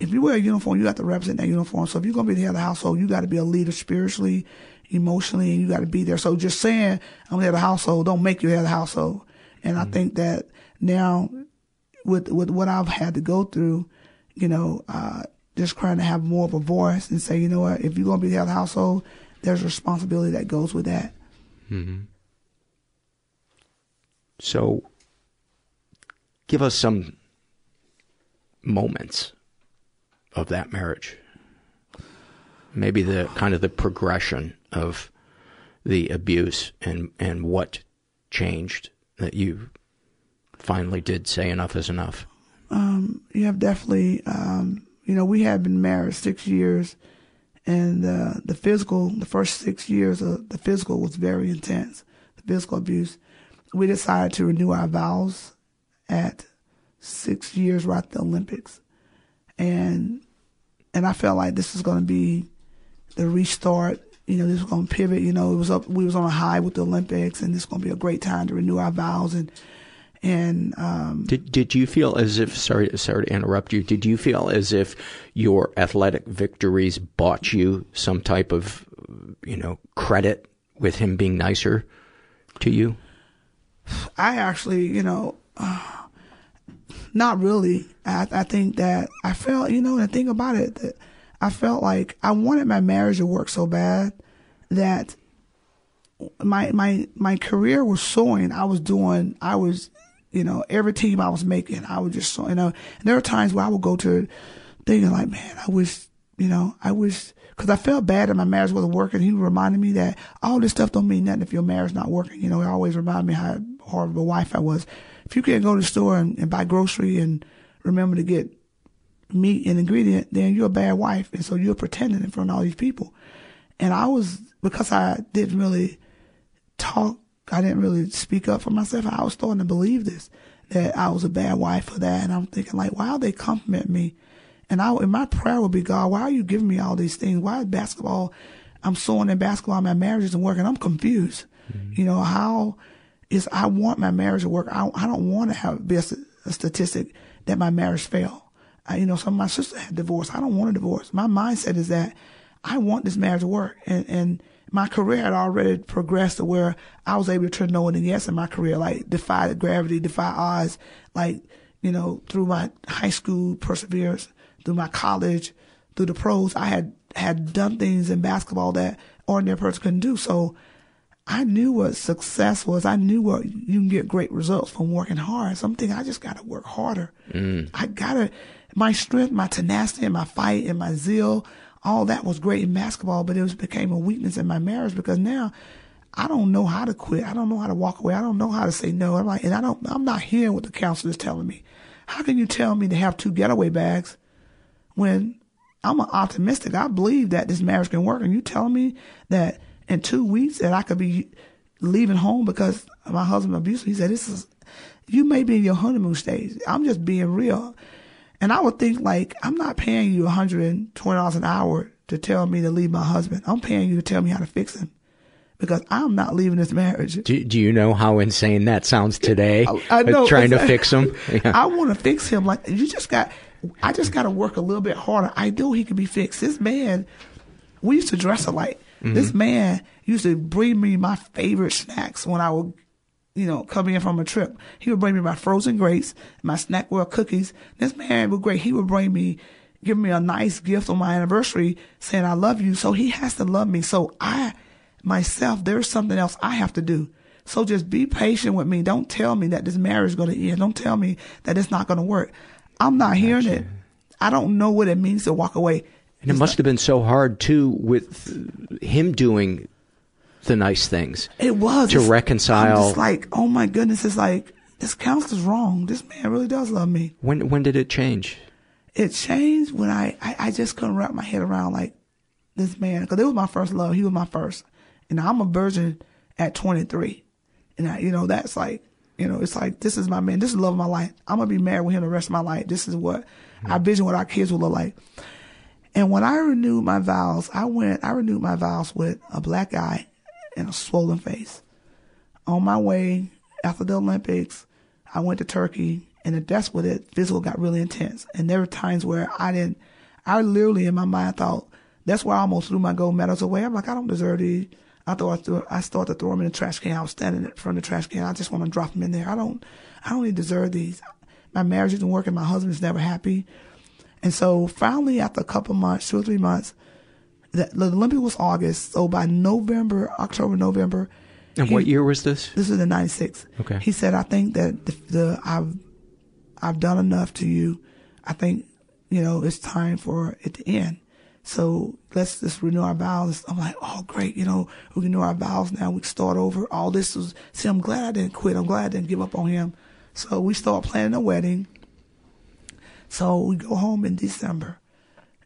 if you wear a uniform, you have to represent that uniform. So if you're gonna be the head of the household, you got to be a leader spiritually, emotionally, and you got to be there. So just saying I'm the head of the household don't make you head of the household. And mm-hmm. I think that now with with what I've had to go through, you know, uh, just trying to have more of a voice and say, you know what, if you're gonna be the head of the household, there's responsibility that goes with that. Mm-hmm. So, give us some moments of that marriage. Maybe the kind of the progression of the abuse and and what changed that you finally did say enough is enough. Um, you have definitely, um, you know, we had been married six years, and uh, the physical, the first six years of the physical was very intense. The physical abuse. We decided to renew our vows at six years right at the Olympics, and and I felt like this was going to be the restart. You know, this was going to pivot. You know, it was up. We was on a high with the Olympics, and this is going to be a great time to renew our vows and and um, did did you feel as if sorry sorry to interrupt you? Did you feel as if your athletic victories bought you some type of you know credit with him being nicer to you? I actually, you know, uh, not really. I, I think that I felt, you know, the thing about it, that I felt like I wanted my marriage to work so bad that my my my career was soaring. I was doing, I was you know, every team I was making, I was just you know, and there were times where I would go to thinking like, man, I wish, you know, I wish, cause I felt bad that my marriage wasn't working. He reminded me that all this stuff don't mean nothing if your marriage not working. You know, he always reminded me how horrible a wife I was. If you can't go to the store and, and buy grocery and remember to get meat and ingredient, then you're a bad wife. And so you're pretending in front of all these people. And I was, because I didn't really talk I didn't really speak up for myself. I was starting to believe this, that I was a bad wife for that. And I'm thinking like, why are they compliment me? And I, and my prayer would be, God, why are you giving me all these things? Why is basketball, I'm sewing in basketball, my marriage isn't working. I'm confused. Mm-hmm. You know, how is, I want my marriage to work. I, I don't want to have be a, a statistic that my marriage failed. I, you know, some of my sisters had divorced. I don't want a divorce. My mindset is that I want this marriage to work. And, and, my career had already progressed to where I was able to turn no and yes in my career, like defy the gravity, defy odds, like, you know, through my high school perseverance, through my college, through the pros, I had, had done things in basketball that ordinary person couldn't do. So I knew what success was. I knew what you can get great results from working hard. Something I just got to work harder. Mm. I gotta, my strength, my tenacity, and my fight, and my zeal, all that was great in basketball, but it was became a weakness in my marriage because now I don't know how to quit. I don't know how to walk away. I don't know how to say no. I'm like, and I don't. I'm not hearing what the counselor is telling me. How can you tell me to have two getaway bags when I'm optimistic? I believe that this marriage can work, and you telling me that in two weeks that I could be leaving home because my husband abused me. He said, "This is you may be in your honeymoon stage. I'm just being real." And I would think like I'm not paying you $120 an hour to tell me to leave my husband. I'm paying you to tell me how to fix him because I'm not leaving this marriage. Do, do you know how insane that sounds today? I, I know. Trying to fix him. Yeah. I want to fix him. Like you just got, I just got to work a little bit harder. I know he can be fixed. This man, we used to dress alike. Mm-hmm. This man used to bring me my favorite snacks when I would, you know, come in from a trip. He would bring me my frozen grapes, my SnackWell cookies. This man was great. He would bring me, give me a nice gift on my anniversary saying, I love you. So he has to love me. So I, myself, there's something else I have to do. So just be patient with me. Don't tell me that this marriage is going to end. Don't tell me that it's not going to work. I'm not hearing it. I don't know what it means to walk away. And it must have been so hard too with him doing the nice things. It was to reconcile. I'm like, oh my goodness, it's like this counselor's wrong. This man really does love me. When when did it change? It changed when I I, I just couldn't wrap my head around like this man because it was my first love. He was my first, and I'm a virgin at 23, and I, you know that's like you know it's like this is my man. This is love of my life. I'm gonna be married with him the rest of my life. This is what mm-hmm. I vision what our kids will look like. And when I renewed my vows, I went, I renewed my vows with a black eye and a swollen face. On my way after the Olympics, I went to Turkey and that's what it physical got really intense. And there were times where I didn't, I literally in my mind thought, that's where I almost threw my gold medals away. I'm like, I don't deserve these. I thought I, threw, I started to throw them in the trash can. I was standing in front of the trash can. I just want to drop them in there. I don't, I don't even deserve these. My marriage isn't working. My husband's never happy. And so finally, after a couple months, two or three months, the, the Olympic was August. So by November, October, November. And he, what year was this? This was in '96. Okay. He said, "I think that the, the I've I've done enough to you. I think you know it's time for it to end. So let's just renew our vows." I'm like, "Oh, great! You know, we can renew our vows now. We start over. All this was. See, I'm glad I didn't quit. I'm glad I didn't give up on him. So we start planning a wedding." So we go home in December,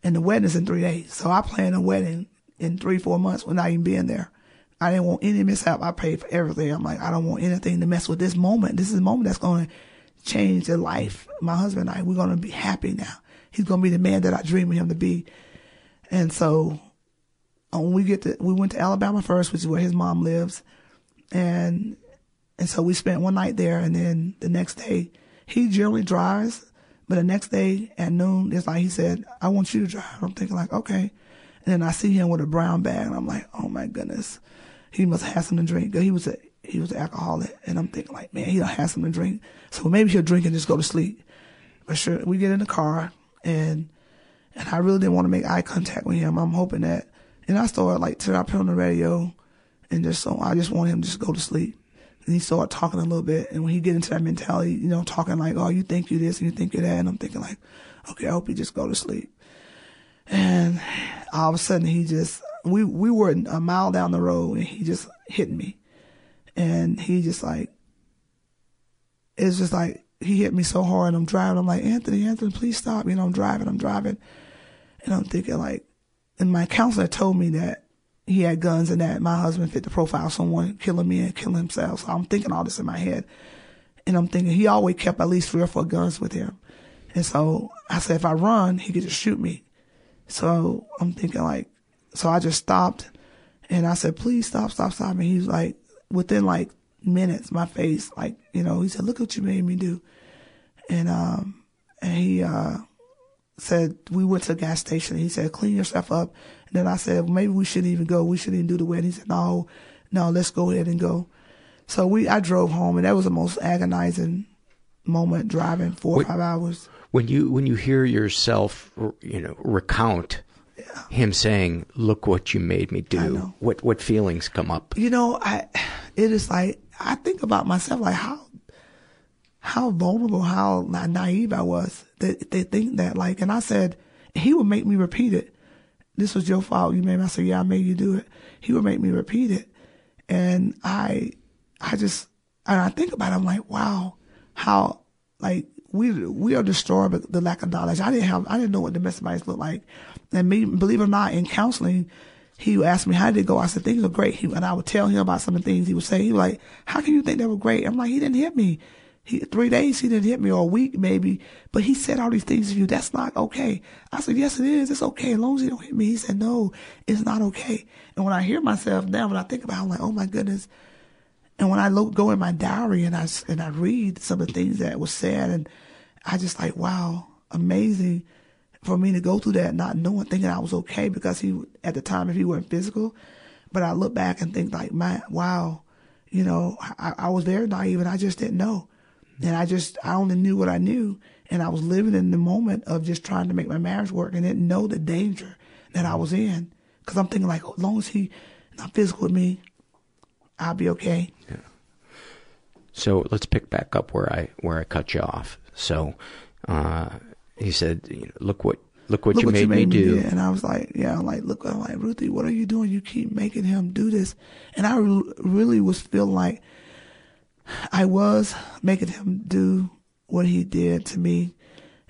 and the wedding is in three days. So I plan a wedding in three, four months without even being there. I didn't want any mishap. I paid for everything. I'm like, I don't want anything to mess with this moment. This is a moment that's going to change their life. My husband and I, we're going to be happy now. He's going to be the man that I dream of him to be. And so uh, when we get to, we went to Alabama first, which is where his mom lives. And, and so we spent one night there. And then the next day, he generally drives but the next day at noon, it's like he said, I want you to drive. I'm thinking like, okay. And then I see him with a brown bag and I'm like, oh my goodness. He must have something to drink. He was a, he was an alcoholic. And I'm thinking like, man, he don't have something to drink. So maybe he'll drink and just go to sleep. But sure, we get in the car and, and I really didn't want to make eye contact with him. I'm hoping that, and I started like, turn I put on the radio and just so I just want him to just go to sleep. And he started talking a little bit. And when he get into that mentality, you know, talking like, oh, you think you this and you think you that. And I'm thinking like, okay, I hope he just go to sleep. And all of a sudden he just, we, we were a mile down the road and he just hit me. And he just like, it's just like, he hit me so hard and I'm driving. I'm like, Anthony, Anthony, please stop. You know, I'm driving, I'm driving. And I'm thinking like, and my counselor told me that he had guns and that my husband fit the profile of someone killing me and killing himself. So I'm thinking all this in my head. And I'm thinking he always kept at least three or four guns with him. And so I said, if I run, he could just shoot me. So I'm thinking like, so I just stopped and I said, please stop, stop, stop. And he's like, within like minutes, my face, like, you know, he said, look what you made me do. And, um, and he, uh, said, we went to a gas station. He said, clean yourself up then I said, well, maybe we shouldn't even go. We shouldn't even do the wedding. He said, no, no, let's go ahead and go. So we, I drove home and that was the most agonizing moment driving four or five hours. When you, when you hear yourself, you know, recount yeah. him saying, look what you made me do, what, what feelings come up? You know, I, it is like, I think about myself, like how, how vulnerable, how naive I was. They, they think that like, and I said, he would make me repeat it. This was your fault. You made me. I said, yeah, I made you do it. He would make me repeat it. And I, I just, and I think about it, I'm like, wow, how, like, we, we are destroyed by the lack of knowledge. I didn't have, I didn't know what domestic violence looked like. And me, believe it or not, in counseling, he asked me, how did it go? I said, things are great. He, and I would tell him about some of the things he would say. He was like, how can you think they were great? I'm like, he didn't hit me. He, three days he didn't hit me or a week maybe, but he said all these things to you. That's not okay. I said, yes, it is. It's okay. As long as he don't hit me. He said, no, it's not okay. And when I hear myself now, when I think about it, I'm like, oh my goodness. And when I look, go in my diary and I, and I read some of the things that was said and I just like, wow, amazing for me to go through that, not knowing, thinking I was okay because he, at the time, if he weren't physical, but I look back and think like, my, wow, you know, I, I was very naive and I just didn't know. And I just, I only knew what I knew. And I was living in the moment of just trying to make my marriage work and didn't know the danger that I was in. Cause I'm thinking like, as long as he not physical with me, I'll be okay. Yeah. So let's pick back up where I, where I cut you off. So, uh, he said, look what, look what, look you, what made you made me do. And I was like, yeah, I'm like, look, I'm like, Ruthie, what are you doing? You keep making him do this. And I re- really was feeling like, I was making him do what he did to me.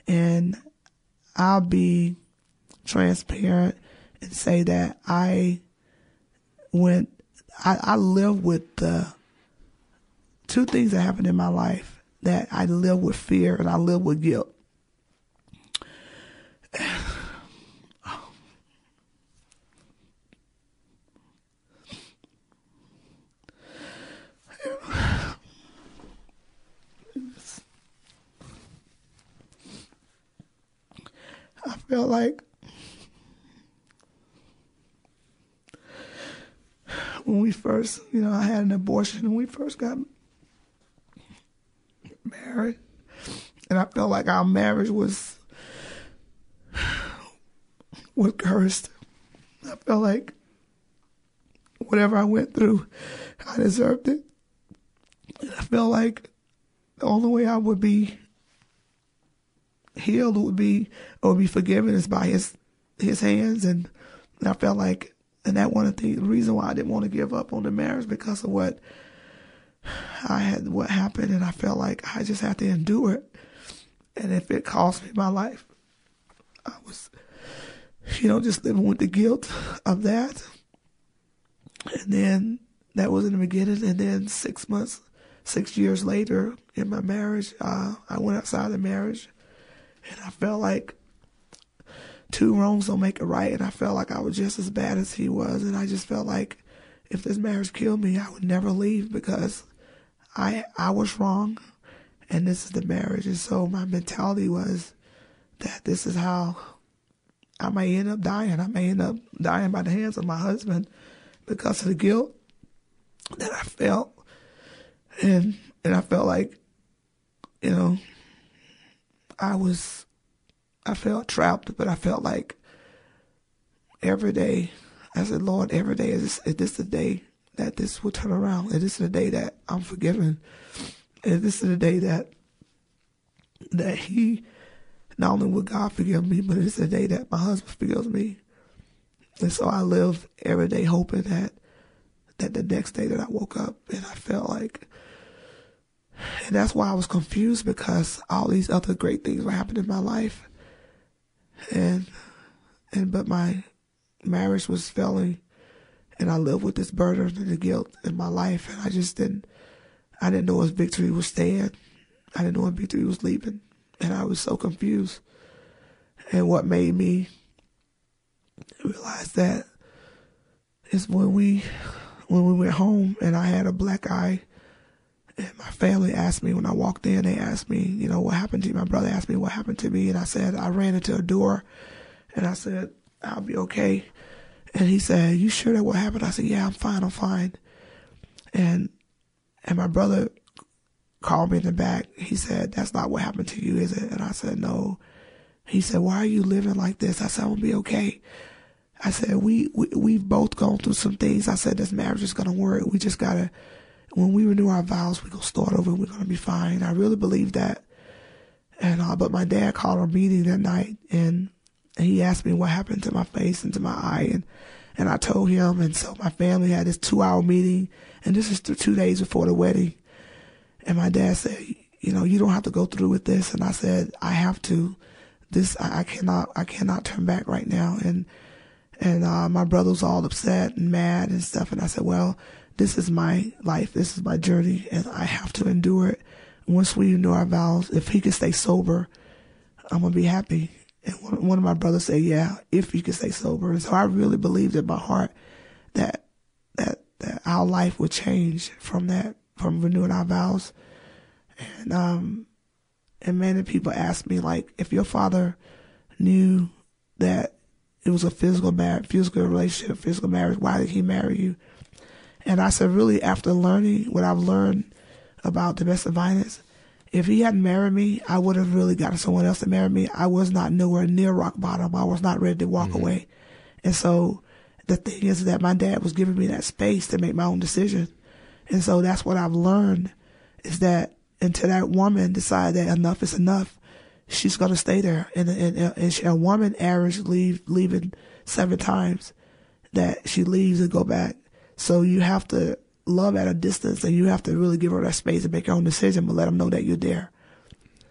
And I'll be transparent and say that I went, I, I live with the two things that happened in my life that I live with fear and I live with guilt. I felt like when we first, you know, I had an abortion when we first got married. And I felt like our marriage was was cursed. I felt like whatever I went through, I deserved it. And I felt like the only way I would be healed would be or be forgiven is by his his hands and, and I felt like and that one of the reason why I didn't want to give up on the marriage because of what I had what happened and I felt like I just had to endure it. And if it cost me my life, I was you know, just living with the guilt of that. And then that was in the beginning and then six months six years later in my marriage, uh, I went outside the marriage and I felt like two wrongs don't make it right. And I felt like I was just as bad as he was. And I just felt like if this marriage killed me, I would never leave because I I was wrong, and this is the marriage. And so my mentality was that this is how I may end up dying. I may end up dying by the hands of my husband because of the guilt that I felt, and and I felt like, you know, I was, I felt trapped, but I felt like every day, I said, Lord, every day is this, is this the day that this will turn around? And this is the day that I'm forgiven. And this is the day that, that he, not only will God forgive me, but it's the day that my husband forgives me. And so I live every day hoping that, that the next day that I woke up and I felt like, and that's why I was confused because all these other great things were happening in my life. And, and, but my marriage was failing and I lived with this burden and the guilt in my life. And I just didn't, I didn't know if victory was staying. I didn't know if victory was leaving. And I was so confused. And what made me realize that is when we, when we went home and I had a black eye and my family asked me when I walked in, they asked me, you know, what happened to you? My brother asked me what happened to me. And I said, I ran into a door and I said, I'll be okay. And he said, you sure that what happened? I said, yeah, I'm fine. I'm fine. And, and my brother called me in the back. He said, that's not what happened to you, is it? And I said, no. He said, why are you living like this? I said, I'm gonna be okay. I said, we, we, we've both gone through some things. I said, this marriage is gonna work. We just gotta, when we renew our vows, we're going to start over and we're going to be fine. I really believe that. And, uh, but my dad called a meeting that night and, and he asked me what happened to my face and to my eye. And, and I told him. And so my family had this two hour meeting and this is two days before the wedding. And my dad said, you know, you don't have to go through with this. And I said, I have to. This, I, I cannot, I cannot turn back right now. And, and, uh, my brother was all upset and mad and stuff. And I said, well, this is my life. This is my journey and I have to endure it. Once we renew our vows, if he can stay sober, I'm to be happy. And one, one of my brothers said, yeah, if you can stay sober. And so I really believed in my heart that, that, that our life would change from that, from renewing our vows. And, um, and many people ask me, like, if your father knew that it was a physical marriage, physical relationship, physical marriage, why did he marry you? And I said, really, after learning what I've learned about domestic violence, if he hadn't married me, I would have really gotten someone else to marry me. I was not nowhere near rock bottom. I was not ready to walk mm-hmm. away. And so the thing is that my dad was giving me that space to make my own decision. And so that's what I've learned is that until that woman decide that enough is enough, she's going to stay there. And, and, and she, a woman average leave, leaving seven times that she leaves and go back. So you have to love at a distance and you have to really give her that space and make her own decision, but let them know that you're there.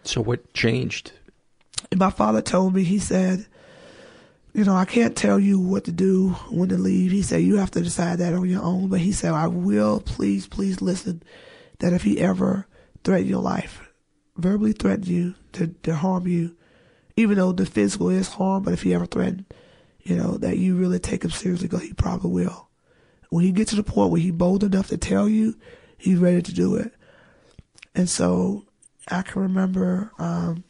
So what changed? And my father told me, he said, you know, I can't tell you what to do, when to leave. He said, you have to decide that on your own. But he said, I will, please, please listen that if he ever threaten your life, verbally threaten you to, to harm you, even though the physical is harm, but if he ever threatened, you know, that you really take him seriously, because he probably will. When he gets to the point where he's bold enough to tell you, he's ready to do it. And so I can remember um,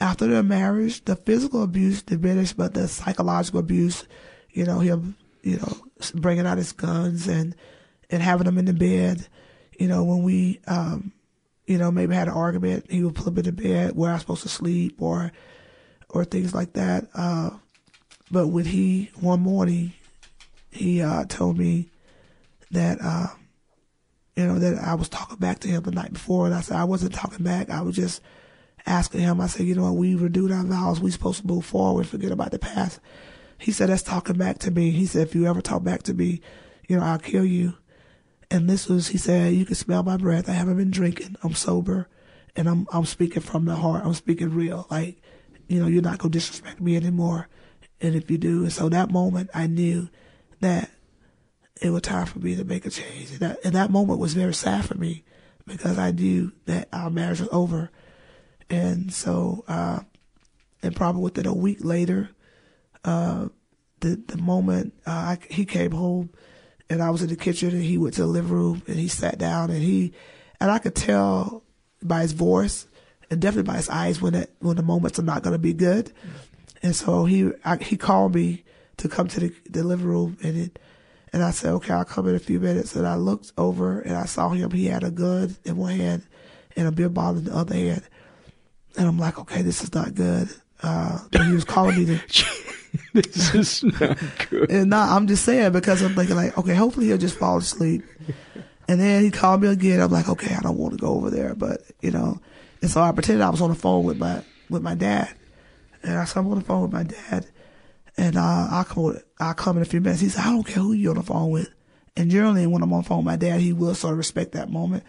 after their marriage, the physical abuse diminished, but the psychological abuse, you know, him, you know, bringing out his guns and and having them in the bed, you know, when we um, you know, maybe had an argument, he would put me to bed where I was supposed to sleep or, or things like that. Uh, but when he, one morning, he, uh, told me that, uh, you know, that I was talking back to him the night before. And I said, I wasn't talking back. I was just asking him. I said, you know? We renewed our vows. We supposed to move forward, forget about the past. He said, that's talking back to me. He said, if you ever talk back to me, you know, I'll kill you. And this was, he said, you can smell my breath. I haven't been drinking. I'm sober. And I'm, I'm speaking from the heart. I'm speaking real. Like, you know, you're not to disrespect me anymore. And if you do, and so that moment, I knew that it was time for me to make a change. And that, and that moment was very sad for me because I knew that our marriage was over. And so, uh, and probably within a week later, uh, the, the moment, uh, I, he came home, and I was in the kitchen and he went to the living room and he sat down and he, and I could tell by his voice and definitely by his eyes when it, when the moments are not going to be good. And so he, I, he called me to come to the, the living room and it, and I said, okay, I'll come in a few minutes. And I looked over and I saw him. He had a gun in one hand and a beer bottle in the other hand. And I'm like, okay, this is not good. Uh, he was calling me to, this is not good. And now I'm just saying because I'm thinking like, okay, hopefully he'll just fall asleep. And then he called me again. I'm like, okay, I don't want to go over there, but you know. And so I pretended I was on the phone with my with my dad, and I said I'm on the phone with my dad, and uh, I'll come I'll come in a few minutes. He said, I don't care who you're on the phone with. And generally, when I'm on the phone with my dad, he will sort of respect that moment.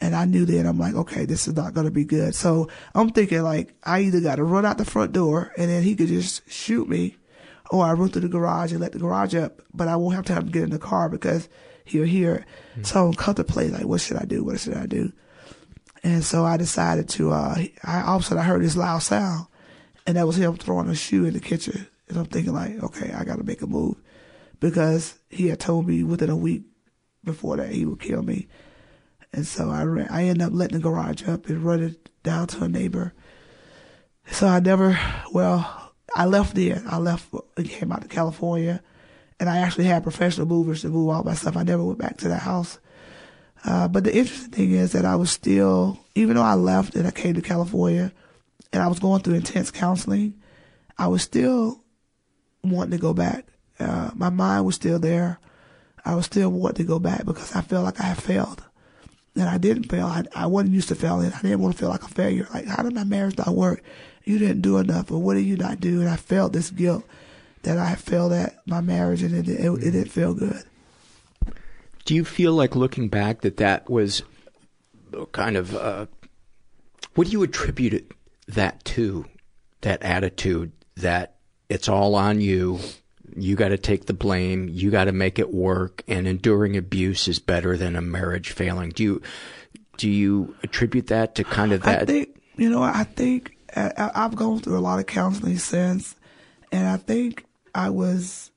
And I knew then I'm like, okay, this is not going to be good. So I'm thinking like I either got to run out the front door and then he could just shoot me or I run through the garage and let the garage up, but I won't have time to get in the car because he'll hear it. Mm-hmm. So I'm contemplating like, what should I do? What should I do? And so I decided to, uh, I, all of a sudden I heard this loud sound and that was him throwing a shoe in the kitchen. And I'm thinking like, okay, I got to make a move because he had told me within a week before that he would kill me. And so I ran, I ended up letting the garage up and running down to a neighbor. So I never, well, I left there. I left and came out to California, and I actually had professional movers to move all my stuff. I never went back to that house. Uh, but the interesting thing is that I was still, even though I left and I came to California, and I was going through intense counseling, I was still wanting to go back. Uh, my mind was still there. I was still wanting to go back because I felt like I had failed. And I didn't fail. I, I wasn't used to failing. I didn't want to feel like a failure. Like, how did my marriage not work? You didn't do enough, or what did you not do? And I felt this guilt that I had failed at my marriage, and it, it, it, it didn't feel good. Do you feel like looking back that that was kind of uh, what do you attribute that to? That attitude that it's all on you. You got to take the blame. You got to make it work. And enduring abuse is better than a marriage failing. Do you do you attribute that to kind of that? I think you know. I think I, I've gone through a lot of counseling since, and I think I was.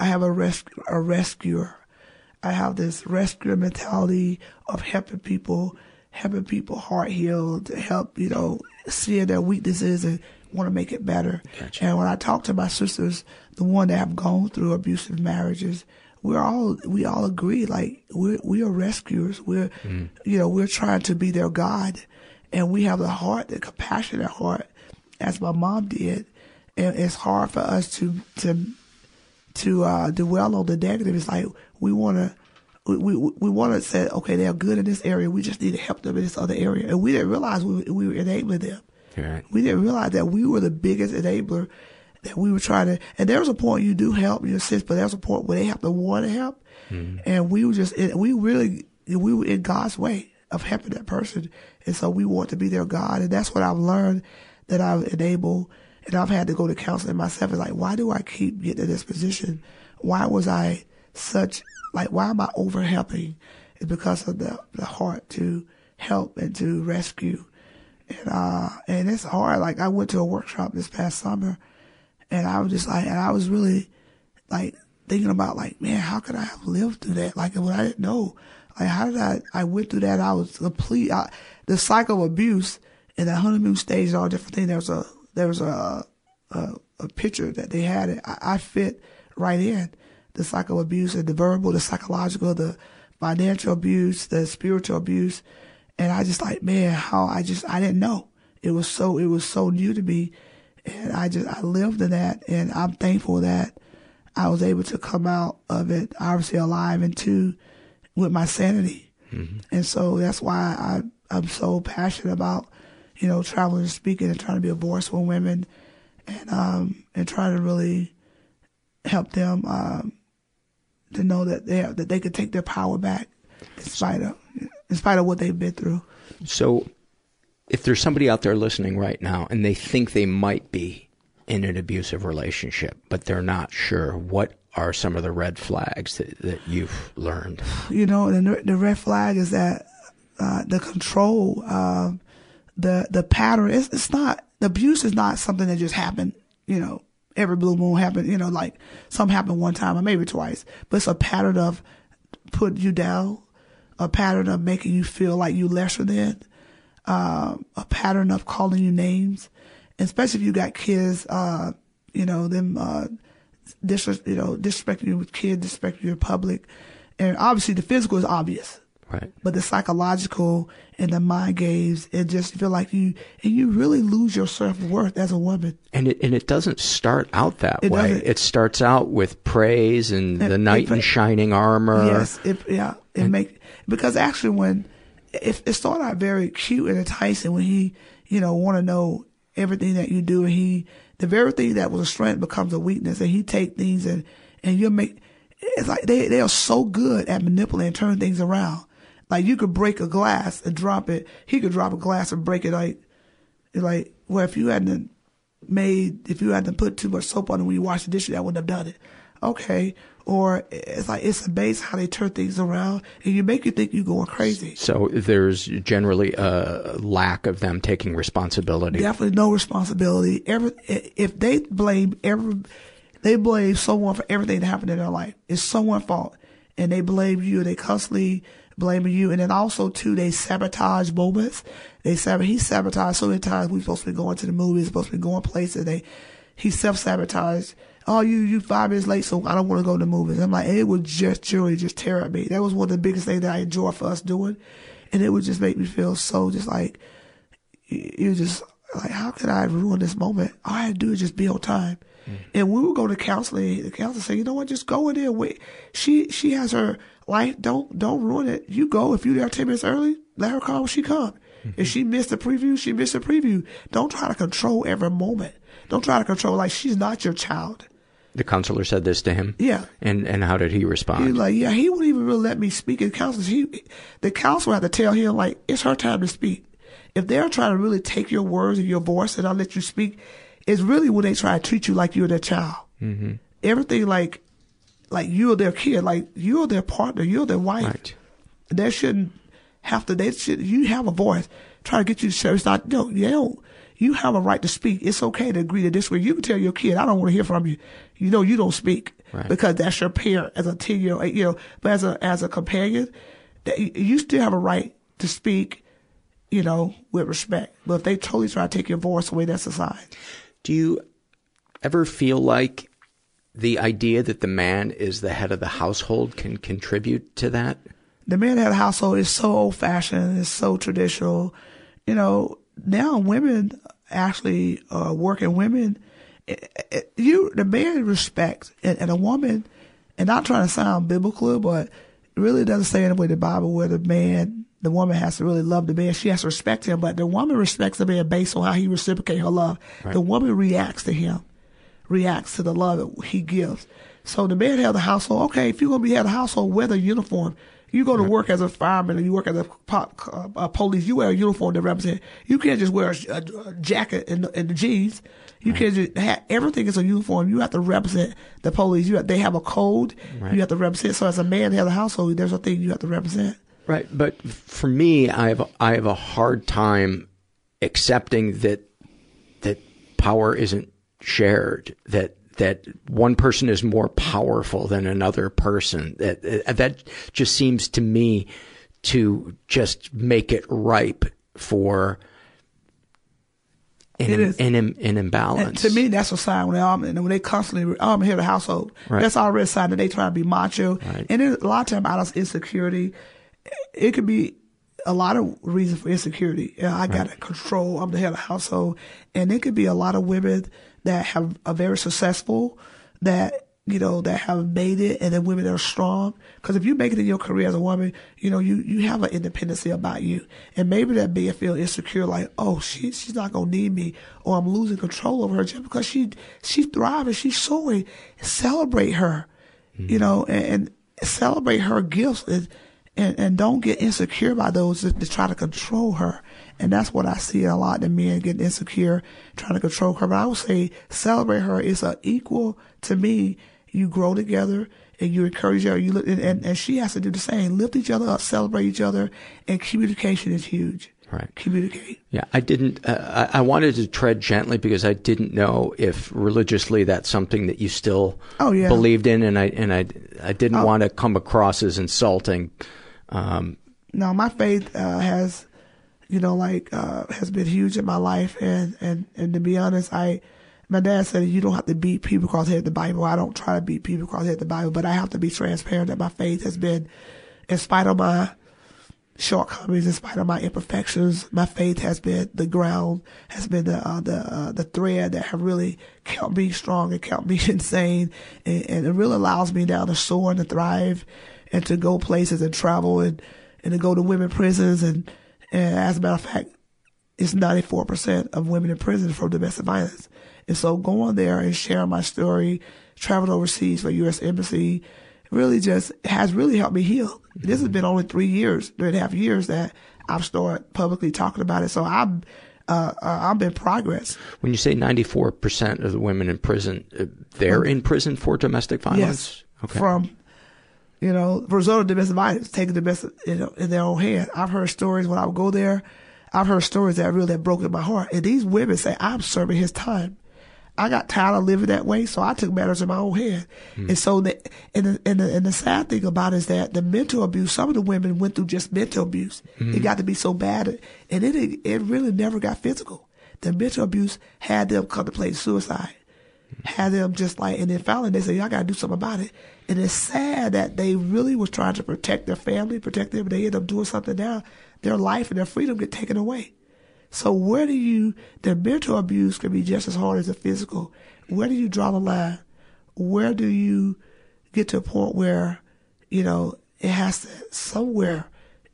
I have a rescue a rescuer. I have this rescuer mentality of helping people, helping people heart heal, to help you know seeing their weaknesses and want to make it better. Gotcha. And when I talk to my sisters, the one that have gone through abusive marriages, we're all we all agree like we're we are rescuers. We're Mm. you know we're trying to be their God, and we have the heart, the compassionate heart, as my mom did. And it's hard for us to to to uh, dwell on the negative. It's like we want to. We, we, we want to say, okay, they're good in this area. We just need to help them in this other area. And we didn't realize we, we were enabling them. Right. We didn't realize that we were the biggest enabler that we were trying to, and there was a point you do help you assist, but there's a point where they have to want to help. Mm. And we were just, we really, we were in God's way of helping that person. And so we want to be their God. And that's what I've learned that I've enabled. And I've had to go to counseling myself. It's like, why do I keep getting in this position? Why was I such, like, why am I over helping? It's because of the, the heart to help and to rescue. And, uh, and it's hard. Like, I went to a workshop this past summer and I was just like, and I was really like thinking about like, man, how could I have lived through that? Like, when I didn't know, like, how did I, I went through that. I was complete, I, the cycle of abuse and the honeymoon stage and all different things. There was a, there was a, a, a picture that they had. I, I fit right in the cycle of abuse and the verbal, the psychological, the financial abuse, the spiritual abuse. And I just like, man, how I just, I didn't know. It was so, it was so new to me. And I just, I lived in that and I'm thankful that I was able to come out of it, obviously alive and two, with my sanity. Mm-hmm. And so that's why I, I'm so passionate about, you know, traveling and speaking and trying to be a voice for women and, um, and trying to really help them, um, to know that they, have, that they could take their power back in spite of, in spite of what they've been through. So, if there's somebody out there listening right now and they think they might be in an abusive relationship, but they're not sure, what are some of the red flags that, that you've learned? You know, the, the red flag is that uh, the control, um, the the pattern. It's, it's not the abuse is not something that just happened. You know, every blue moon happened. You know, like some happened one time or maybe twice, but it's a pattern of put you down, a pattern of making you feel like you lesser than, uh, a pattern of calling you names, especially if you got kids. Uh, you know, them uh, dis- you know disrespecting you with kids, disrespecting your public, and obviously the physical is obvious. Right. But the psychological and the mind games, it just feel like you and you really lose your self worth as a woman. And it and it doesn't start out that It way. It starts out with praise and, And- the knight in shining armor. Yes, it, yeah, it make because actually when it, it started out very cute and enticing when he, you know, want to know everything that you do, and he the very thing that was a strength becomes a weakness, and he take things and and you make it's like they they are so good at manipulating, and turning things around. Like you could break a glass and drop it, he could drop a glass and break it like like well if you hadn't made if you hadn't put too much soap on it when you wash the dishes, I wouldn't have done it. Okay. Or it's like it's amazing how they turn things around and you make you think you're going crazy. So there's generally a lack of them taking responsibility. Definitely no responsibility. Every if they blame every they blame someone for everything that happened in their life. It's someone's fault. And they blame you, they constantly blaming you. And then also too, they sabotage moments. They sabotage, he sabotaged so many times we supposed to be going to the movies, supposed to be going places. They, he self-sabotaged. Oh, you, you five minutes late, so I don't want to go to the movies. I'm like, it would just truly just tear at me. That was one of the biggest things that I enjoy for us doing. And it would just make me feel so just like, you just, like, how could I ruin this moment? All I had to do is just be on time. Mm. And we would go to counseling. The counselor said, "You know what? Just go in there. Wait. She she has her life. Don't don't ruin it. You go. If you there ten minutes early, let her come when she come. Mm-hmm. If she missed the preview, she missed the preview. Don't try to control every moment. Don't try to control like she's not your child. The counselor said this to him. Yeah. And and how did he respond? He's like, yeah, he wouldn't even really let me speak in counseling. He, the counselor had to tell him like, it's her time to speak. If they're trying to really take your words and your voice and not let you speak, it's really when they try to treat you like you're their child. Mm-hmm. Everything like, like you're their kid, like you're their partner, you're their wife. Right. They shouldn't have to. They should. You have a voice. Try to get you to share. It's not. No, you don't. You have a right to speak. It's okay to agree to disagree. You can tell your kid, I don't want to hear from you. You know, you don't speak Right. because that's your parent as a 10 year old, year old. But as a, as a companion, that you- you still have a right to speak, you know, with respect. But if they totally try to take your voice away, that's a sign. Do you ever feel like the idea that the man is the head of the household can contribute to that? the man a household is so old fashioned, it's so traditional. You know, now women actually uh, working women, it, it, you the man respects and, and a woman, and not trying to sound biblical, but it really doesn't say anywhere in the way the Bible where the man, the woman has to really love the man. She has to respect him, but the woman respects the man based on how he reciprocates her love. Right. The woman reacts to him, reacts to the love that he gives. So the man had the household. Okay, if you're gonna be head of household, wear the uniform. You go to work as a fireman and you work as a, po- uh, a police. You wear a uniform to represent. You can't just wear a, a, a jacket and, and the jeans. You can't just have everything is a uniform. You have to represent the police. You have, they have a code. Right. You have to represent. So as a man head of the household, there's a thing you have to represent. Right, but for me, I have I have a hard time accepting that that power isn't shared. That that one person is more powerful than another person. That that just seems to me to just make it ripe for an, It is. an, an, an And imbalance. to me, that's a sign when they and when they constantly I'm here the household. Right. That's already a sign that they try to be macho. And then a lot of time out of insecurity, it could be a lot of reasons for insecurity. Yeah, I got to control. I'm the head of the household, and it could be a lot of women that have are very successful, that you know that have made it, and then women that are strong. Because if you make it in your career as a woman, you know you you have an independency about you, and maybe that man feel insecure, like oh she she's not gonna need me, or I'm losing control over her just because she she's thriving, she's soaring. Celebrate her, you mm-hmm. know, and, and celebrate her gifts. And, and, and don't get insecure by those that, that try to control her. And that's what I see a lot. The men getting insecure, trying to control her. But I would say celebrate her. It's a equal to me. You grow together and you encourage her. You look, and, and, and she has to do the same. Lift each other up, celebrate each other, and communication is huge. Right. Communicate. Yeah, I didn't. Uh, I, I wanted to tread gently because I didn't know if religiously that's something that you still Oh, yeah. believed in, and I and I I didn't Oh. want to come across as insulting. Um, no, my faith uh, has, you know, like uh, has been huge in my life, and and and to be honest, I, my dad said you don't have to beat people across the head with the Bible. I don't try to beat people across the head with the Bible, but I have to be transparent that my faith has been, in spite of my shortcomings, in spite of my imperfections, my faith has been the ground, has been the uh, the uh, the thread that have really kept me strong and kept me insane, and, and it really allows me now to soar and to thrive, and to go places and travel and and to go to women prisons and and as a matter of fact, it's ninety four percent of women in prison from domestic violence, and so going there and sharing my story, traveling overseas for U.S. Embassy, really just has really helped me heal. This has been only three years, three and a half years that I've started publicly talking about it. So I'm, uh, uh, I'm in progress. when you say ninety four percent of the women in prison, uh, they're in prison for domestic violence. Yes. From, you know, result of domestic violence, taking domestic you know, in their own hand. I've heard stories when I would go there. I've heard stories that really have broken my heart. And these women say, I'm serving his time. I got tired of living that way, so I took matters in my own hand. Hmm. And so, the, and, the, and, the, and the sad thing about it is that the mental abuse, some of the women went through just mental abuse. Hmm. It got to be so bad, and it it really never got physical. The mental abuse had them contemplate suicide, had them just like, and then finally they said, "Y'all got to do something about it." And it's sad that they really was trying to protect their family, protect them, but they end up doing something now. Their life and their freedom get taken away. So where do you, the mental abuse can be just as hard as the physical. Where do you draw the line? Where do you get to a point where, you know, it has to, somewhere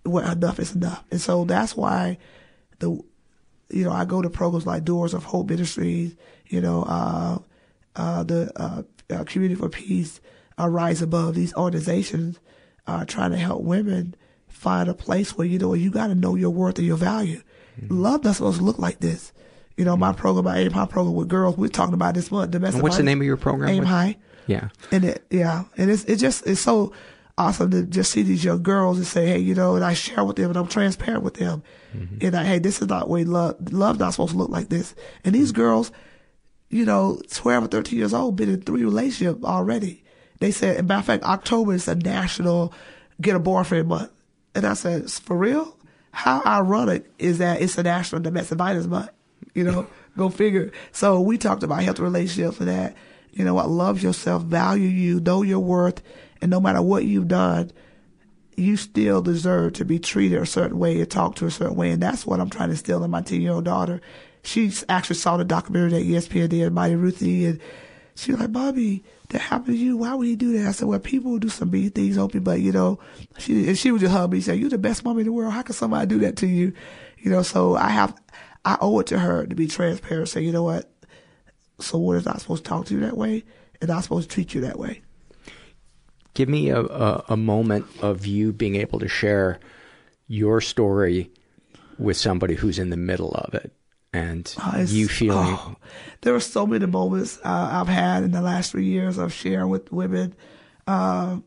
where enough is enough. And so that's why the, you know, I go to programs like Doors of Hope Ministries, you know, uh, the, uh, uh Community for Peace, uh, Rise Above, these organizations are trying to help women find a place where, you know, you got to know your worth and your value. Mm-hmm. Love doesn't supposed to look like this. You know, my mm-hmm. program, my aim high program with girls, we're talking about this month. Domestic what's the name of your program? Aim high. Yeah. And it, yeah. And it's, it just, it's so awesome to just see these young girls and say, hey, you know, and I share with them and I'm transparent with them. Mm-hmm. And I, hey, this is not way love, love not supposed to look like this. And these girls, you know, 12 or 13 years old, been in three relationships already. They said, matter of fact, October is a national get a boyfriend month. And I said, for real? How ironic is that it's a national domestic violence month? You know, go figure. So we talked about healthy relationships and that, you know what, love yourself, value you, know your worth, and no matter what you've done, you still deserve to be treated a certain way and talked to a certain way. And that's what I'm trying to instill in my 10 year old daughter. She actually saw the documentary that ESPN did, Mighty Ruthie, and she was like, Bobby, that happened to you. Why would he do that? I said, well, people do some mean things on me, but you know, she, and she would just me. She said, you're the best mom in the world. How can somebody do that to you? You know, so I have, I owe it to her to be transparent. Say, you know what? So what is I supposed to talk to you that way? And I'm supposed to treat you that way? Give me a, a, a moment of you being able to share your story with somebody who's in the middle of it and uh, you feeling oh, there are so many moments uh, I've had in the last three years of sharing with women. Uh,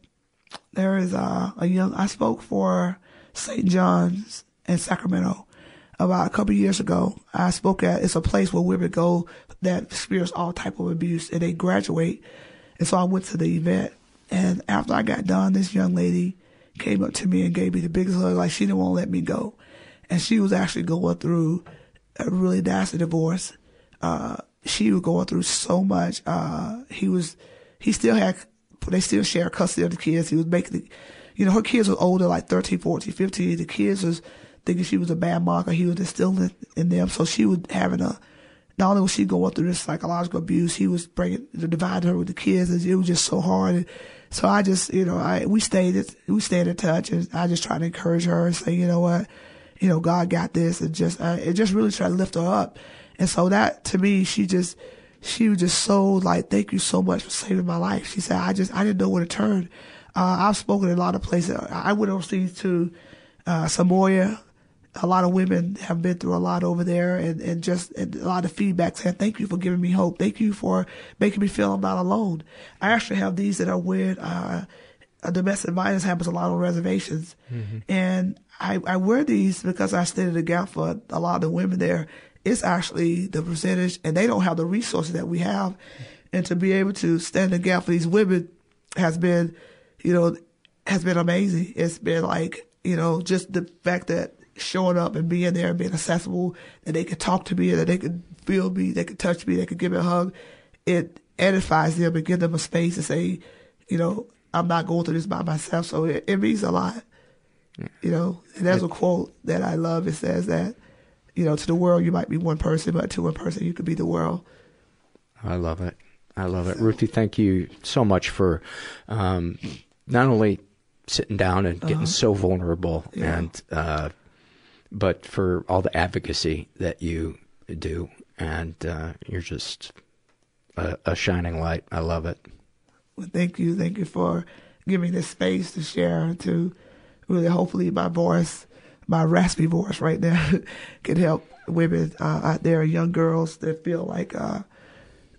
there is uh, a young I spoke for St. John's in Sacramento about a couple of years ago. I spoke at it's a place where women go that experience all type of abuse and they graduate. And so I went to the event and after I got done, this young lady came up to me and gave me the biggest hug, like she didn't want to let me go. And she was actually going through a really nasty divorce. Uh, she was going through so much. Uh, he was, he still had, they still share custody of the kids. He was making, the, you know, her kids were older, like 13, 14, 15. The kids was thinking she was a bad marker. He was instilling in them. So she was having a, not only was she going through this psychological abuse, he was bringing, dividing her with the kids. And it was just so hard. And so I just, you know, I, we stayed, we stayed in touch and I just tried to encourage her and say, you know what, you know, God got this and just, uh, it just really tried to lift her up. And so that to me, she just, she was just so like, thank you so much for saving my life. She said, I just, I didn't know where to turn. Uh, I've spoken in a lot of places. I went overseas to, uh, Samoa. A lot of women have been through a lot over there and, and just and a lot of feedback saying, thank you for giving me hope. Thank you for making me feel I'm not alone. I actually have these that are with, uh, domestic violence happens a lot on reservations. Mm-hmm. And I, I wear these because I stayed in the gap for a lot of the women there. It's actually the percentage, and they don't have the resources that we have. And to be able to stand in the gap for these women has been, you know, has been amazing. It's been like, you know, just the fact that showing up and being there and being accessible, that they could talk to me, that they could feel me, they could touch me, they could give me a hug. It edifies them and give them a space to say, you know, I'm not going through this by myself. So it, it means a lot. You know, and there's a quote that I love. It says that, you know, to the world you might be one person, but to one person you could be the world. I love it. I love it. Ruthie, thank you so much for um, not only sitting down and getting uh-huh. so vulnerable yeah. and uh, but for all the advocacy that you do and uh, you're just a, a, shining light. I love it. Well, thank you. Thank you for giving this space to share to really hopefully my voice, my raspy voice right now can help women uh, out there, young girls that feel like uh,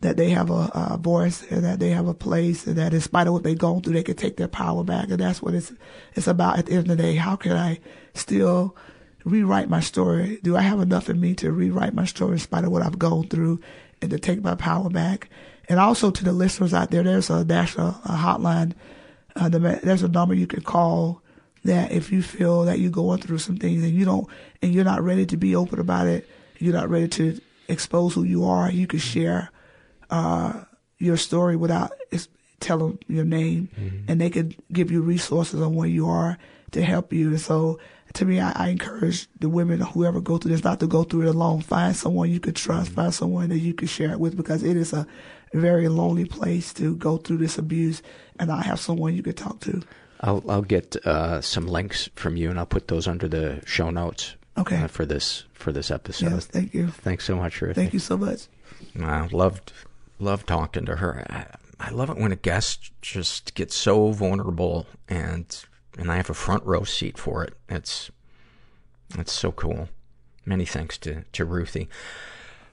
that they have a, a, voice and that they have a place and that in spite of what they've gone through, they can take their power back. And that's what it's, it's about at the end of the day. How can I still rewrite my story? Do I have enough in me to rewrite my story in spite of what I've gone through and to take my power back? And also to the listeners out there, there's a national a hotline. Uh, there's a number you can call that if you feel that you're going through some things and you don't and you're not ready to be open about it, you're not ready to expose who you are, you can share uh, your story without telling your name, Mm-hmm. and they could give you resources on where you are to help you. And so, to me, I, I encourage the women, whoever go through this, not to go through it alone. Find someone you can trust. Find someone that you can share it with, because it is a very lonely place to go through this abuse. And I have someone you can talk to. I'll, I'll get uh, some links from you, and I'll put those under the show notes. Okay. Uh, for this for this episode. Yes, thank you. Thanks so much, Ruthie. Thank you so much. I loved loved talking to her. I, I love it when a guest just gets so vulnerable, and and I have a front row seat for it. It's it's so cool. Many thanks to to Ruthie.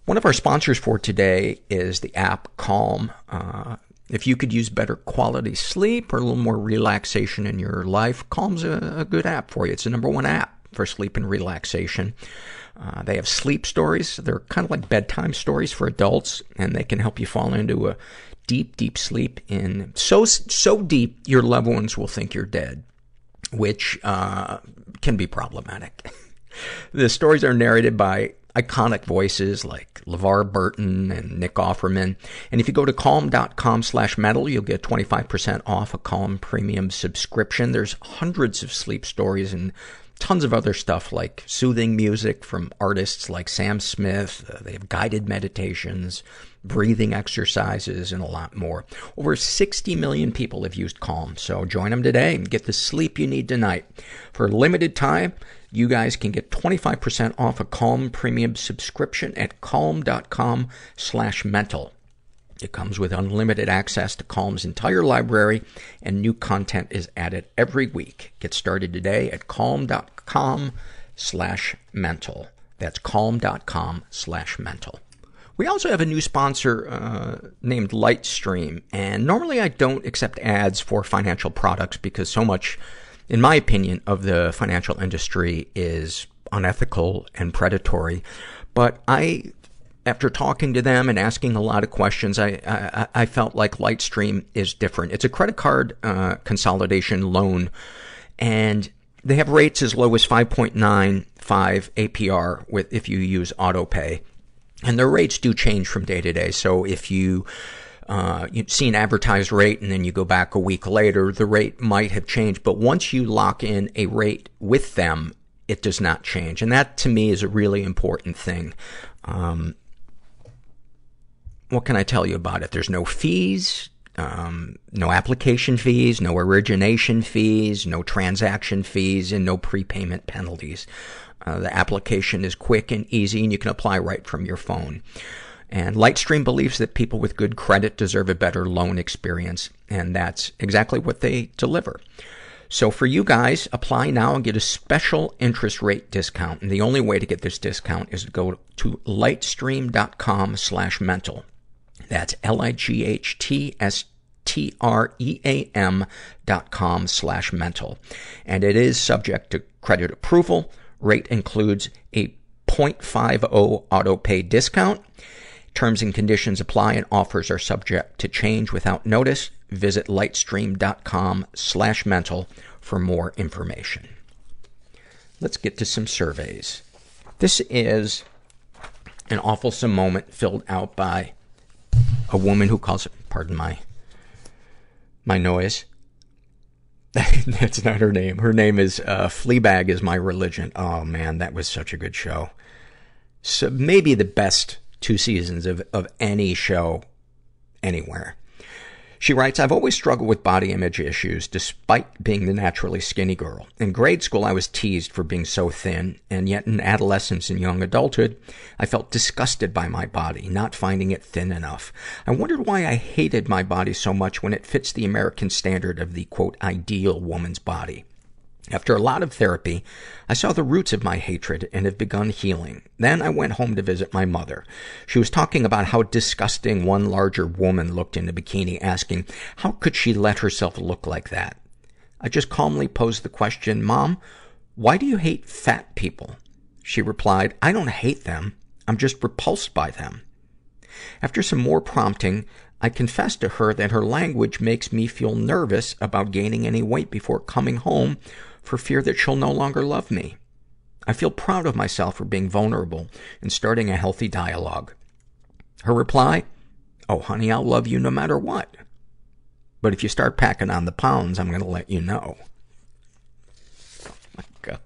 One of our sponsors for today is the app Calm. Uh, if you could use better quality sleep or a little more relaxation in your life, Calm's a, a good app for you. It's the number one app for sleep and relaxation. Uh, they have sleep stories. They're kind of like bedtime stories for adults, and they can help you fall into a deep, deep sleep in so, so deep your loved ones will think you're dead, which, uh, can be problematic. the stories are narrated by iconic voices like LeVar Burton and Nick Offerman. And if you go to calm.com slash mental, you'll get 25% off a Calm premium subscription. There's hundreds of sleep stories and tons of other stuff like soothing music from artists like Sam Smith. Uh, they have guided meditations, breathing exercises, and a lot more. Over 60 million people have used Calm. So join them today and get the sleep you need tonight. For a limited time, you guys can get 25% off a Calm premium subscription at calm.com slash mental. It comes with unlimited access to Calm's entire library, and new content is added every week. Get started today at calm.com slash mental. That's calm.com slash mental. We also have a new sponsor uh, named Lightstream, and normally I don't accept ads for financial products because so much, in my opinion, of the financial industry is unethical and predatory. But I after talking to them and asking a lot of questions, I, I, I felt like Lightstream is different. It's a credit card uh, consolidation loan, and they have rates as low as 5.95 APR with if you use AutoPay. And their rates do change from day to day. So if you uh, you see an advertised rate and then you go back a week later, the rate might have changed. But once you lock in a rate with them, it does not change. And that to me is a really important thing. Um, what can I tell you about it? There's no fees, um, no application fees, no origination fees, no transaction fees, and no prepayment penalties. Uh, the application is quick and easy, and you can apply right from your phone. And Lightstream believes that people with good credit deserve a better loan experience, and that's exactly what they deliver. So for you guys, apply now and get a special interest rate discount. And the only way to get this discount is to go to lightstream.com slash mental. That's L-I-G-H-T-S-T-R-E-A-M dot com slash mental. And it is subject to credit approval. Rate includes a 0.50 auto pay discount. Terms and conditions apply and offers are subject to change without notice. Visit lightstream.com slash mental for more information. Let's get to some surveys. This is an awfulsome moment filled out by a woman who calls it, pardon my, my noise. That's not her name. Her name is, uh, Fleabag is my religion. Oh man, that was such a good show. So maybe the best two seasons of, of any show anywhere. She writes, I've always struggled with body image issues despite being the naturally skinny girl. In grade school, I was teased for being so thin, and yet in adolescence and young adulthood, I felt disgusted by my body, not finding it thin enough. I wondered why I hated my body so much when it fits the American standard of the quote, ideal woman's body. After a lot of therapy, I saw the roots of my hatred and have begun healing. Then I went home to visit my mother. She was talking about how disgusting one larger woman looked in a bikini, asking, how could she let herself look like that? I just calmly posed the question, Mom, why do you hate fat people? She replied, I don't hate them. I'm just repulsed by them. After some more prompting, I confessed to her that her language makes me feel nervous about gaining any weight before coming home for fear that she'll no longer love me. I feel proud of myself for being vulnerable and starting a healthy dialogue. Her reply, Oh, honey, I'll love you no matter what. But if you start packing on the pounds, I'm gonna let you know. Oh my god.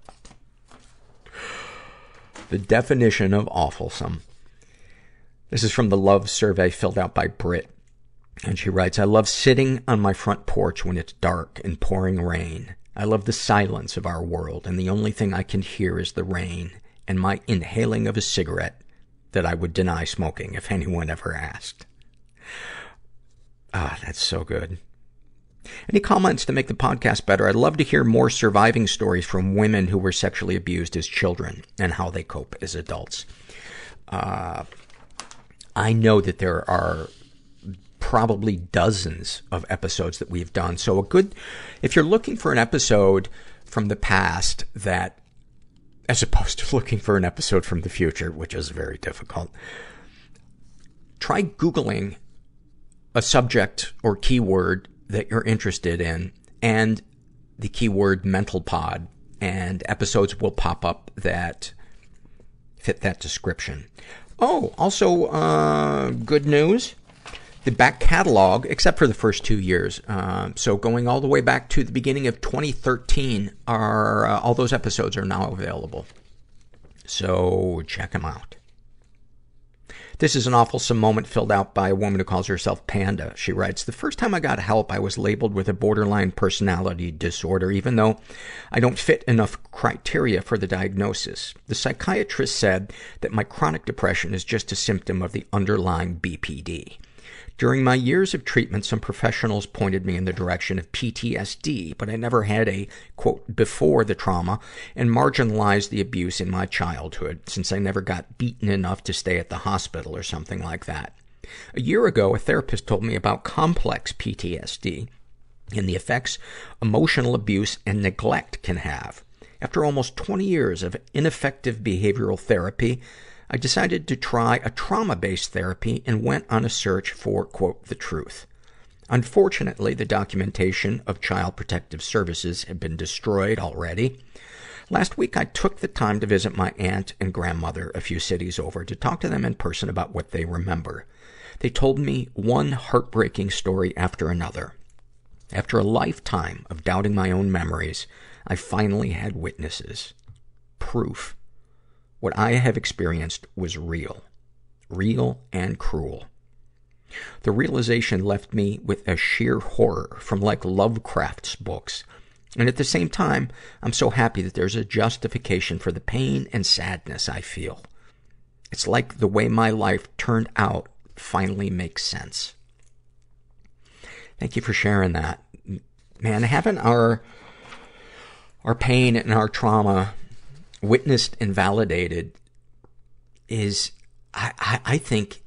The definition of awfulsome. This is from the love survey filled out by Britt. And she writes, I love sitting on my front porch when it's dark and pouring rain. I love the silence of our world, and the only thing I can hear is the rain and my inhaling of a cigarette that I would deny smoking if anyone ever asked. Ah, that's so good. Any comments to make the podcast better? I'd love to hear more surviving stories from women who were sexually abused as children and how they cope as adults. Uh, I know that there are probably dozens of episodes that we've done. So a good, if you're looking for an episode from the past that, as opposed to looking for an episode from the future, which is very difficult, try Googling a subject or keyword that you're interested in and the keyword mental pod and episodes will pop up that fit that description. Oh, also, uh, good news. The back catalog, except for the first two years, uh, so going all the way back to the beginning of 2013, are uh, all those episodes are now available. So check them out. This is an awful moment filled out by a woman who calls herself Panda. She writes, The first time I got help, I was labeled with a borderline personality disorder, even though I don't fit enough criteria for the diagnosis. The psychiatrist said that my chronic depression is just a symptom of the underlying BPD. During my years of treatment, some professionals pointed me in the direction of PTSD, but I never had a, quote, before the trauma and marginalized the abuse in my childhood since I never got beaten enough to stay at the hospital or something like that. A year ago, a therapist told me about complex PTSD and the effects emotional abuse and neglect can have. After almost 20 years of ineffective behavioral therapy, I decided to try a trauma-based therapy and went on a search for, quote, the truth. Unfortunately, the documentation of Child Protective Services had been destroyed already. Last week, I took the time to visit my aunt and grandmother a few cities over to talk to them in person about what they remember. They told me one heartbreaking story after another. After a lifetime of doubting my own memories, I finally had witnesses. Proof what I have experienced was real. Real and cruel. The realization left me with a sheer horror from like Lovecraft's books. And at the same time, I'm so happy that there's a justification for the pain and sadness I feel. It's like the way my life turned out finally makes sense. Thank you for sharing that. Man, having our, our pain and our trauma witnessed and validated is, I, I, think,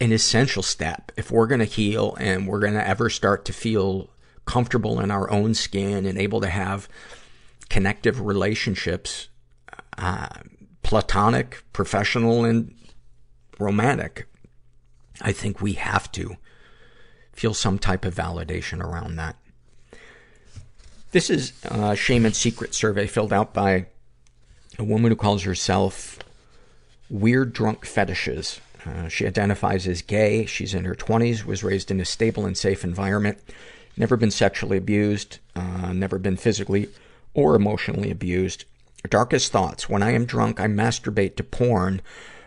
an essential step. If we're gonna heal and we're gonna ever start to feel comfortable in our own skin and able to have connective relationships, uh, platonic, professional, and romantic, I think we have to feel some type of validation around that. This is a shame and secret survey filled out by a woman who calls herself Weird Drunk Fetishes. Uh, she identifies as gay. She's in her 20s, was raised in a stable and safe environment, never been sexually abused, uh, never been physically or emotionally abused. Darkest thoughts. When I am drunk, I masturbate to porn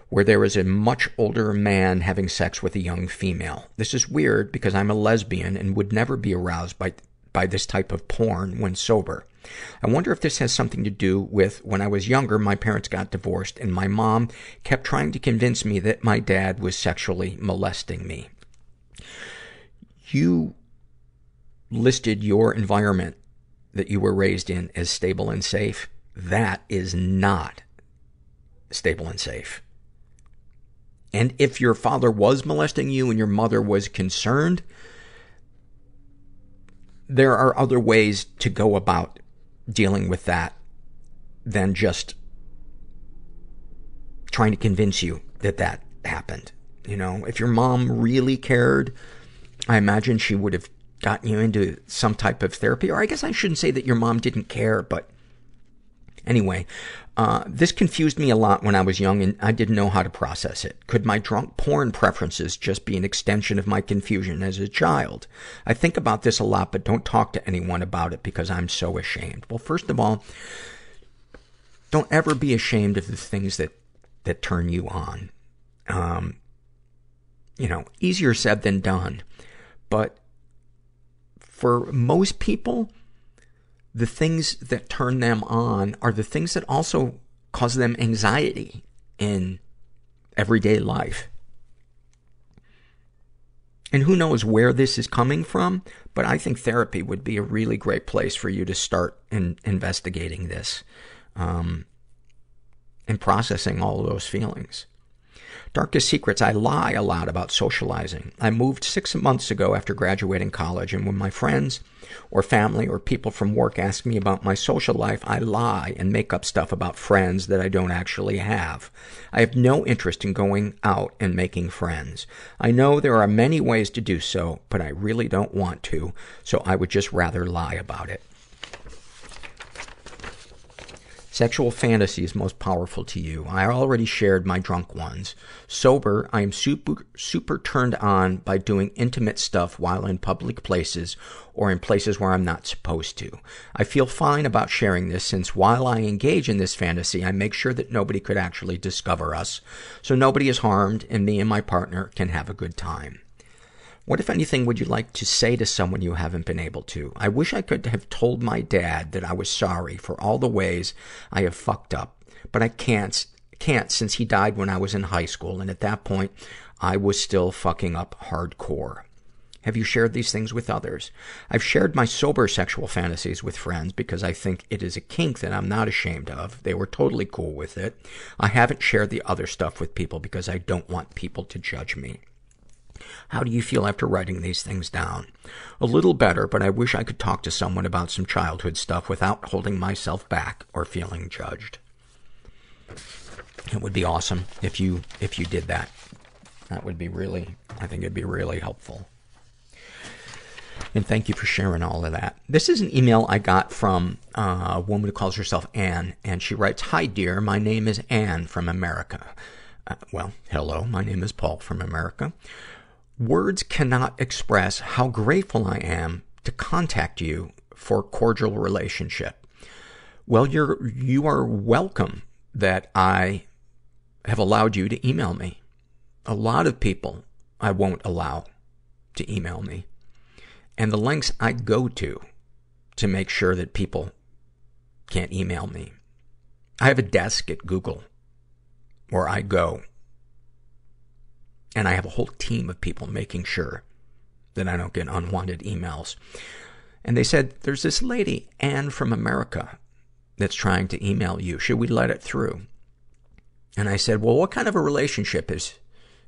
where there is a much older man having sex with a young female. This is weird because I'm a lesbian and would never be aroused by, by this type of porn when sober. I wonder if this has something to do with when I was younger, my parents got divorced and my mom kept trying to convince me that my dad was sexually molesting me. You listed your environment that you were raised in as stable and safe. That is not stable and safe. And if your father was molesting you and your mother was concerned, there are other ways to go about dealing with that than just trying to convince you that that happened. You know, if your mom really cared, I imagine she would have gotten you into some type of therapy. Or I guess I shouldn't say that your mom didn't care, but Anyway, uh, this confused me a lot when I was young and I didn't know how to process it. Could my drunk porn preferences just be an extension of my confusion as a child? I think about this a lot, but don't talk to anyone about it because I'm so ashamed. Well, first of all, don't ever be ashamed of the things that, that turn you on. Um, you know, easier said than done. But for most people, the things that turn them on are the things that also cause them anxiety in everyday life. And who knows where this is coming from, but I think therapy would be a really great place for you to start in investigating this, um, and processing all those feelings. Darkest secrets, I lie a lot about socializing. I moved six months ago after graduating college, and when my friends or family or people from work ask me about my social life, I lie and make up stuff about friends that I don't actually have. I have no interest in going out and making friends. I know there are many ways to do so, but I really don't want to, so I would just rather lie about it. Sexual fantasies most powerful to you. I already shared my drunk ones. Sober, I am super, super turned on by doing intimate stuff while in public places or in places where I'm not supposed to. I feel fine about sharing this since while I engage in this fantasy, I make sure that nobody could actually discover us. So nobody is harmed and me and my partner can have a good time. What, if anything, would you like to say to someone you haven't been able to? I wish I could have told my dad that I was sorry for all the ways I have fucked up, but I can't, can't since he died when I was in high school, and at that point, I was still fucking up hardcore. Have you shared these things with others? I've shared my sober sexual fantasies with friends because I think it is a kink that I'm not ashamed of. They were totally cool with it. I haven't shared the other stuff with people because I don't want people to judge me. How do you feel after writing these things down? A little better, but I wish I could talk to someone about some childhood stuff without holding myself back or feeling judged. It would be awesome if you, if you did that. That would be really, I think it'd be really helpful. And thank you for sharing all of that. This is an email I got from uh, a woman who calls herself Anne, and she writes, Hi dear, my name is Anne from America. Uh, well, hello, my name is Paul from America. Words cannot express how grateful I am to contact you for cordial relationship. Well, you're, you are welcome that I have allowed you to email me. A lot of people I won't allow to email me. And the lengths I go to to make sure that people can't email me. I have a desk at Google where I go and I have a whole team of people making sure that I don't get unwanted emails. And they said, there's this lady, Anne from America, that's trying to email you. Should we let it through? And I said, well, what kind of a relationship is,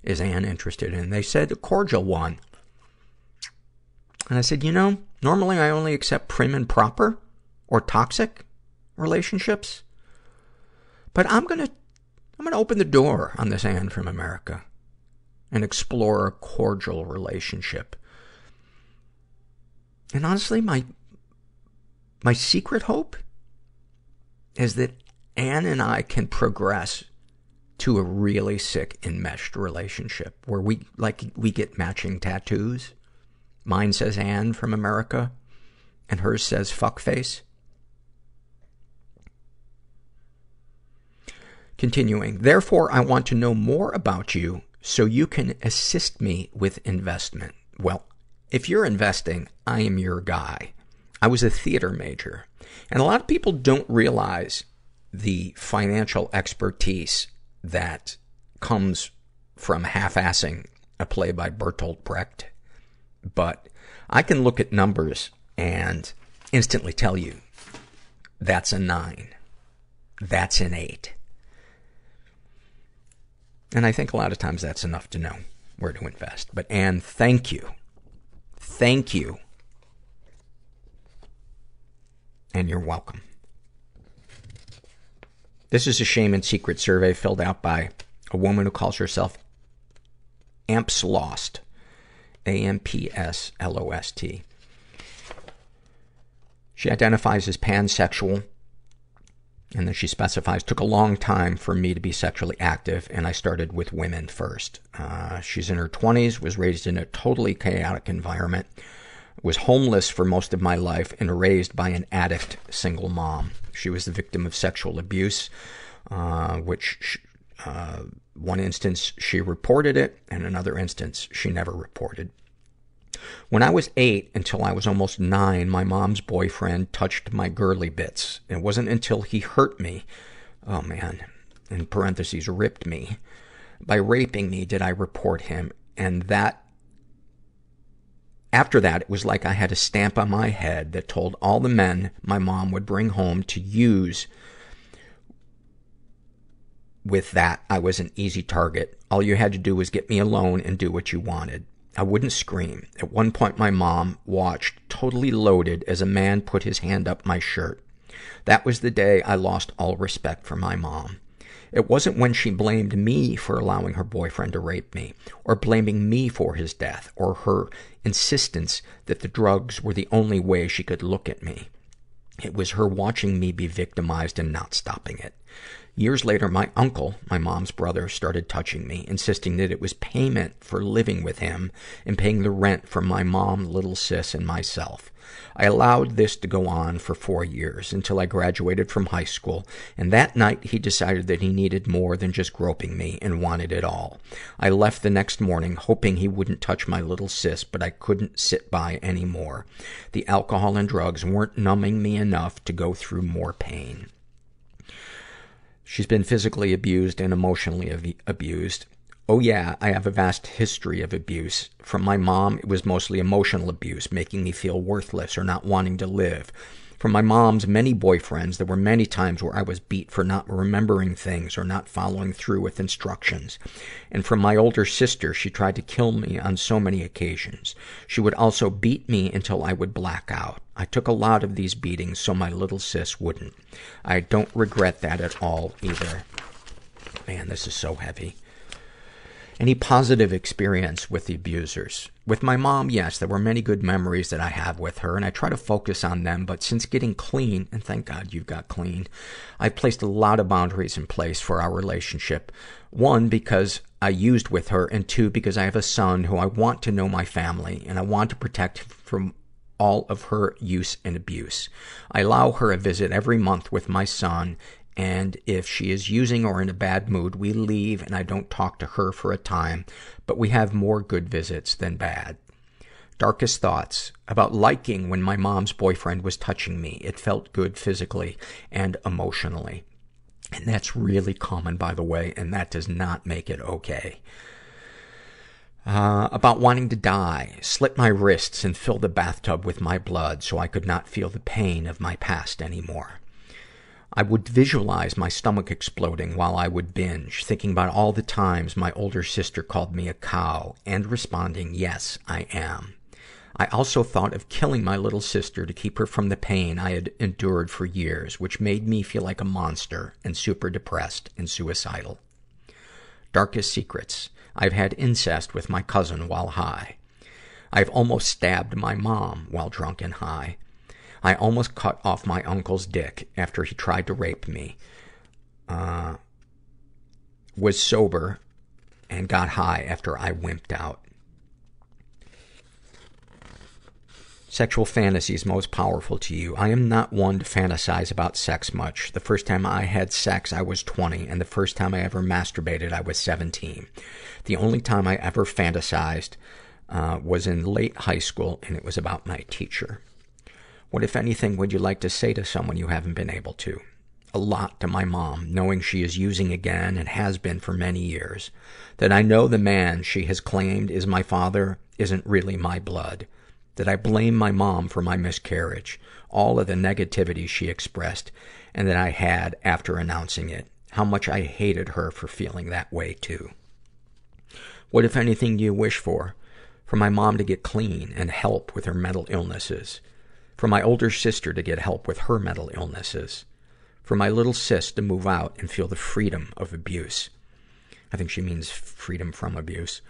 is Anne interested in? They said, a cordial one. And I said, you know, normally I only accept prim and proper or toxic relationships. But I'm gonna, I'm gonna open the door on this Anne from America and explore a cordial relationship. And honestly, my, my secret hope is that Anne and I can progress to a really sick enmeshed relationship where we, like, we get matching tattoos. Mine says Anne from America and hers says fuckface. Continuing, therefore I want to know more about you so you can assist me with investment. Well, if you're investing, I am your guy. I was a theater major. And a lot of people don't realize the financial expertise that comes from half-assing a play by Bertolt Brecht. But I can look at numbers and instantly tell you that's a nine. That's an eight. And I think a lot of times that's enough to know where to invest. But Anne, thank you. Thank you. And you're welcome. This is a shame and secret survey filled out by a woman who calls herself Amps Lost. A-M-P-S-L-O-S-T. She identifies as pansexual. And then she specifies, took a long time for me to be sexually active, and I started with women first. Uh, she's in her 20s, was raised in a totally chaotic environment, was homeless for most of my life, and raised by an addict single mom. She was the victim of sexual abuse, uh, which, uh, one instance she reported it, and another instance she never reported. When I was eight until I was almost nine, my mom's boyfriend touched my girly bits. It wasn't until he hurt me, oh man, in parentheses, ripped me, by raping me did I report him. And that, after that, it was like I had a stamp on my head that told all the men my mom would bring home to use with that, I was an easy target. All you had to do was get me alone and do what you wanted. I wouldn't scream. At one point, my mom watched, totally loaded, as a man put his hand up my shirt. That was the day I lost all respect for my mom. It wasn't when she blamed me for allowing her boyfriend to rape me, or blaming me for his death, or her insistence that the drugs were the only way she could look at me. It was her watching me be victimized and not stopping it. Years later, my uncle, my mom's brother, started touching me, insisting that it was payment for living with him and paying the rent for my mom, little sis, and myself. I allowed this to go on for four years until I graduated from high school, and that night he decided that he needed more than just groping me and wanted it all. I left the next morning hoping he wouldn't touch my little sis, but I couldn't sit by anymore. The alcohol and drugs weren't numbing me enough to go through more pain. She's been physically abused and emotionally ab- abused. Oh yeah, I have a vast history of abuse. From my mom, it was mostly emotional abuse, making me feel worthless or not wanting to live. From my mom's many boyfriends, there were many times where I was beat for not remembering things or not following through with instructions. And from my older sister, she tried to kill me on so many occasions. She would also beat me until I would black out. I took a lot of these beatings so my little sis wouldn't. I don't regret that at all either. Man, this is so heavy. Any positive experience with the abusers? With my mom, yes, there were many good memories that I have with her, and I try to focus on them, but since getting clean, and thank God you've got clean, I've placed a lot of boundaries in place for our relationship. One, because I used with her, and two, because I have a son who I want to know my family, and I want to protect from all of her use and abuse. I allow her a visit every month with my son, and if she is using or in a bad mood, we leave and I don't talk to her for a time, but we have more good visits than bad. Darkest thoughts about liking when my mom's boyfriend was touching me. It felt good physically and emotionally. And that's really common, by the way, and that does not make it okay. Uh, about wanting to die, slit my wrists and fill the bathtub with my blood so I could not feel the pain of my past anymore. I would visualize my stomach exploding while I would binge, thinking about all the times my older sister called me a cow, and responding, yes, I am. I also thought of killing my little sister to keep her from the pain I had endured for years, which made me feel like a monster and super depressed and suicidal. Darkest secrets. I've had incest with my cousin while high. I've almost stabbed my mom while drunk and high. I almost cut off my uncle's dick after he tried to rape me. Uh, was sober and got high after I wimped out. Sexual fantasies most powerful to you. I am not one to fantasize about sex much. The first time I had sex, I was 20, and the first time I ever masturbated, I was 17. The only time I ever fantasized uh, was in late high school, and it was about my teacher. What, if anything, would you like to say to someone you haven't been able to? A lot to my mom, knowing she is using again and has been for many years. That I know the man she has claimed is my father isn't really my blood. That I blame my mom for my miscarriage, all of the negativity she expressed, and that I had after announcing it. How much I hated her for feeling that way, too. What, if anything, do you wish for? For my mom to get clean and help with her mental illnesses for my older sister to get help with her mental illnesses, for my little sis to move out and feel the freedom of abuse. I think she means freedom from abuse.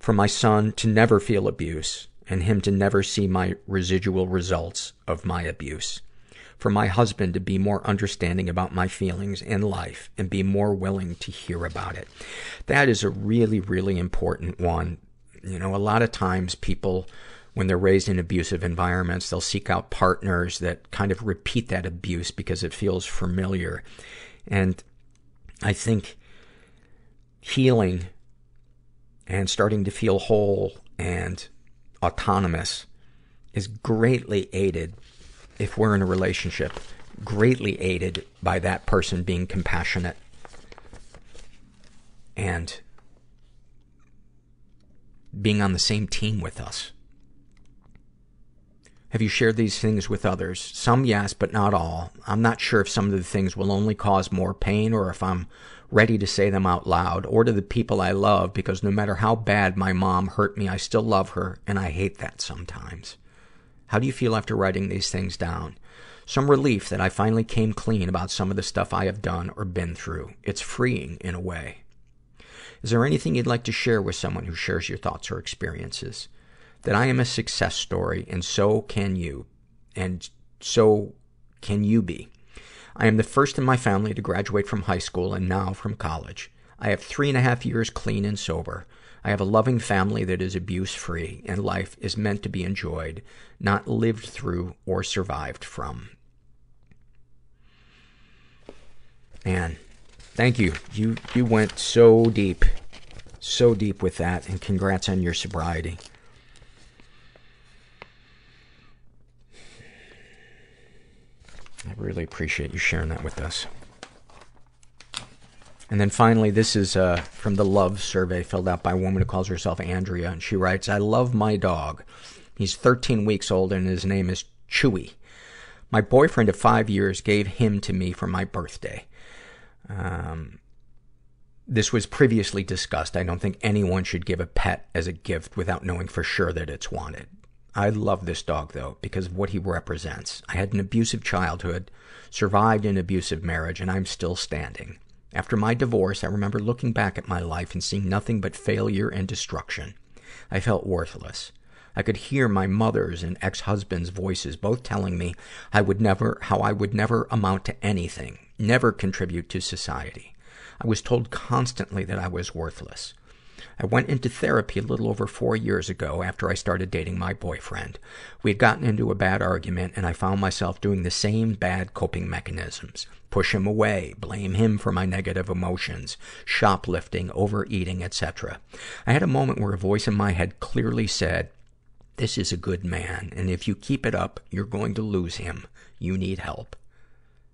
For my son to never feel abuse and him to never see my residual results of my abuse. for my husband to be more understanding about my feelings in life and be more willing to hear about it. That is a really, really important one. You know, a lot of times people, when they're raised in abusive environments, they'll seek out partners that kind of repeat that abuse because it feels familiar. And I think healing and starting to feel whole and autonomous is greatly aided if we're in a relationship, greatly aided by that person being compassionate and being on the same team with us. Have you shared these things with others? Some yes, but not all. I'm not sure if some of the things will only cause more pain or if I'm ready to say them out loud or to the people I love because no matter how bad my mom hurt me, I still love her and I hate that sometimes. How do you feel after writing these things down? Some relief that I finally came clean about some of the stuff I have done or been through. It's freeing in a way. Is there anything you'd like to share with someone who shares your thoughts or experiences? That I am a success story and so can you. And so can you be. I am the first in my family to graduate from high school and now from college. I have three and a half years clean and sober. I have a loving family that is abuse free and life is meant to be enjoyed, not lived through or survived from. Man, thank you. You, you went so deep, so deep with that and congrats on your sobriety. I really appreciate you sharing that with us. And then finally, this is uh, from the love survey filled out by a woman who calls herself Andrea. And she writes, I love my dog. He's 13 weeks old and his name is Chewy. My boyfriend of five years gave him to me for my birthday. Um, this was previously discussed. I don't think anyone should give a pet as a gift without knowing for sure that it's wanted. I love this dog though, because of what he represents. I had an abusive childhood, survived an abusive marriage, and I'm still standing. After my divorce, I remember looking back at my life and seeing nothing but failure and destruction. I felt worthless. I could hear my mother's and ex-husband's voices both telling me I would never, how I would never amount to anything, never contribute to society. I was told constantly that I was worthless. I went into therapy a little over four years ago after I started dating my boyfriend. We had gotten into a bad argument and I found myself doing the same bad coping mechanisms. Push him away, blame him for my negative emotions, shoplifting, overeating, etc. I had a moment where a voice in my head clearly said, this is a good man, and if you keep it up, you're going to lose him. You need help.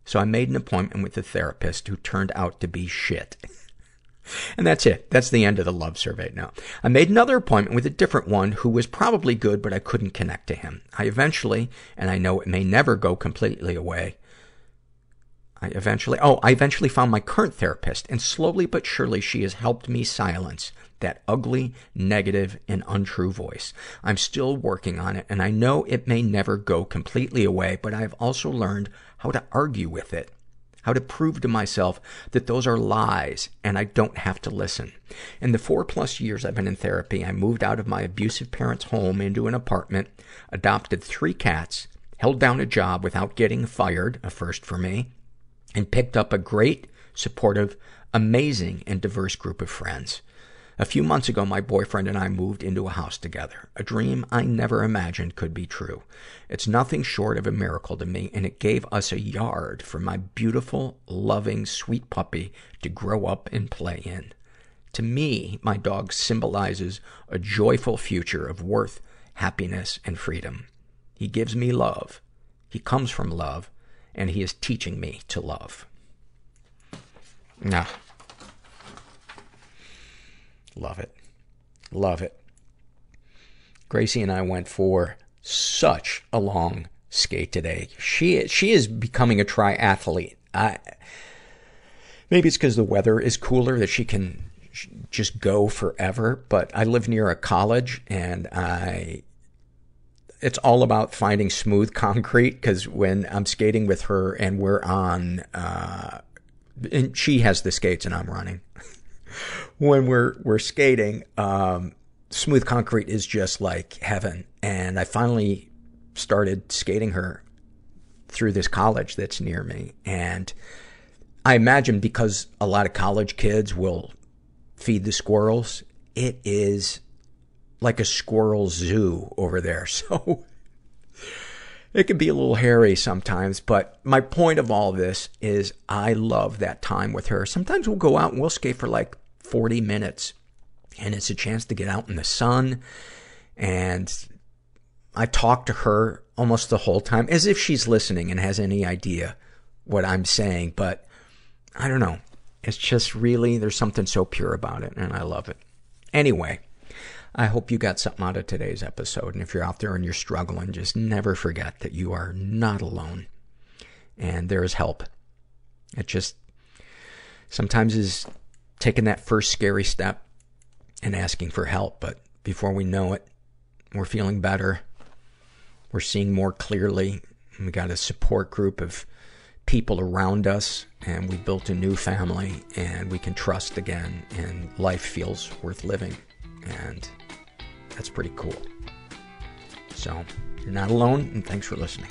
So I made an appointment with a therapist who turned out to be shit. And that's it. That's the end of the love survey now. I made another appointment with a different one who was probably good, but I couldn't connect to him. I eventually, and I know it may never go completely away, I eventually, oh, I eventually found my current therapist, and slowly but surely she has helped me silence that ugly, negative, and untrue voice. I'm still working on it, and I know it may never go completely away, but I've also learned how to argue with it how to prove to myself that those are lies and I don't have to listen. In the four plus years I've been in therapy, I moved out of my abusive parents' home into an apartment, adopted three cats, held down a job without getting fired, a first for me, and picked up a great, supportive, amazing, and diverse group of friends. A few months ago, my boyfriend and I moved into a house together. A dream I never imagined could be true. It's nothing short of a miracle to me, and it gave us a yard for my beautiful, loving, sweet puppy to grow up and play in. To me, my dog symbolizes a joyful future of worth, happiness, and freedom. He gives me love. He comes from love, and he is teaching me to love. Now, Love it. Love it. Gracie and I went for such a long skate today. She, she is becoming a triathlete. I, maybe it's because the weather is cooler that she can just go forever, but I live near a college and I, it's all about finding smooth concrete because when I'm skating with her and we're on, uh, and she has the skates and I'm running when we're, we're skating, um, smooth concrete is just like heaven. And I finally started skating her through this college that's near me. And I imagine because a lot of college kids will feed the squirrels, it is like a squirrel zoo over there. So it can be a little hairy sometimes, but my point of all this is I love that time with her. Sometimes we'll go out and we'll skate for like 40 minutes and it's a chance to get out in the sun and I talk to her almost the whole time as if she's listening and has any idea what I'm saying, but I don't know. It's just really, there's something so pure about it and I love it. Anyway, I hope you got something out of today's episode. And if you're out there and you're struggling, just never forget that you are not alone and there is help. It just sometimes is taking that first scary step and asking for help. But before we know it, we're feeling better. We're seeing more clearly. We got a support group of people around us and we built a new family and we can trust again and life feels worth living. And that's pretty cool. So, you're not alone, and thanks for listening.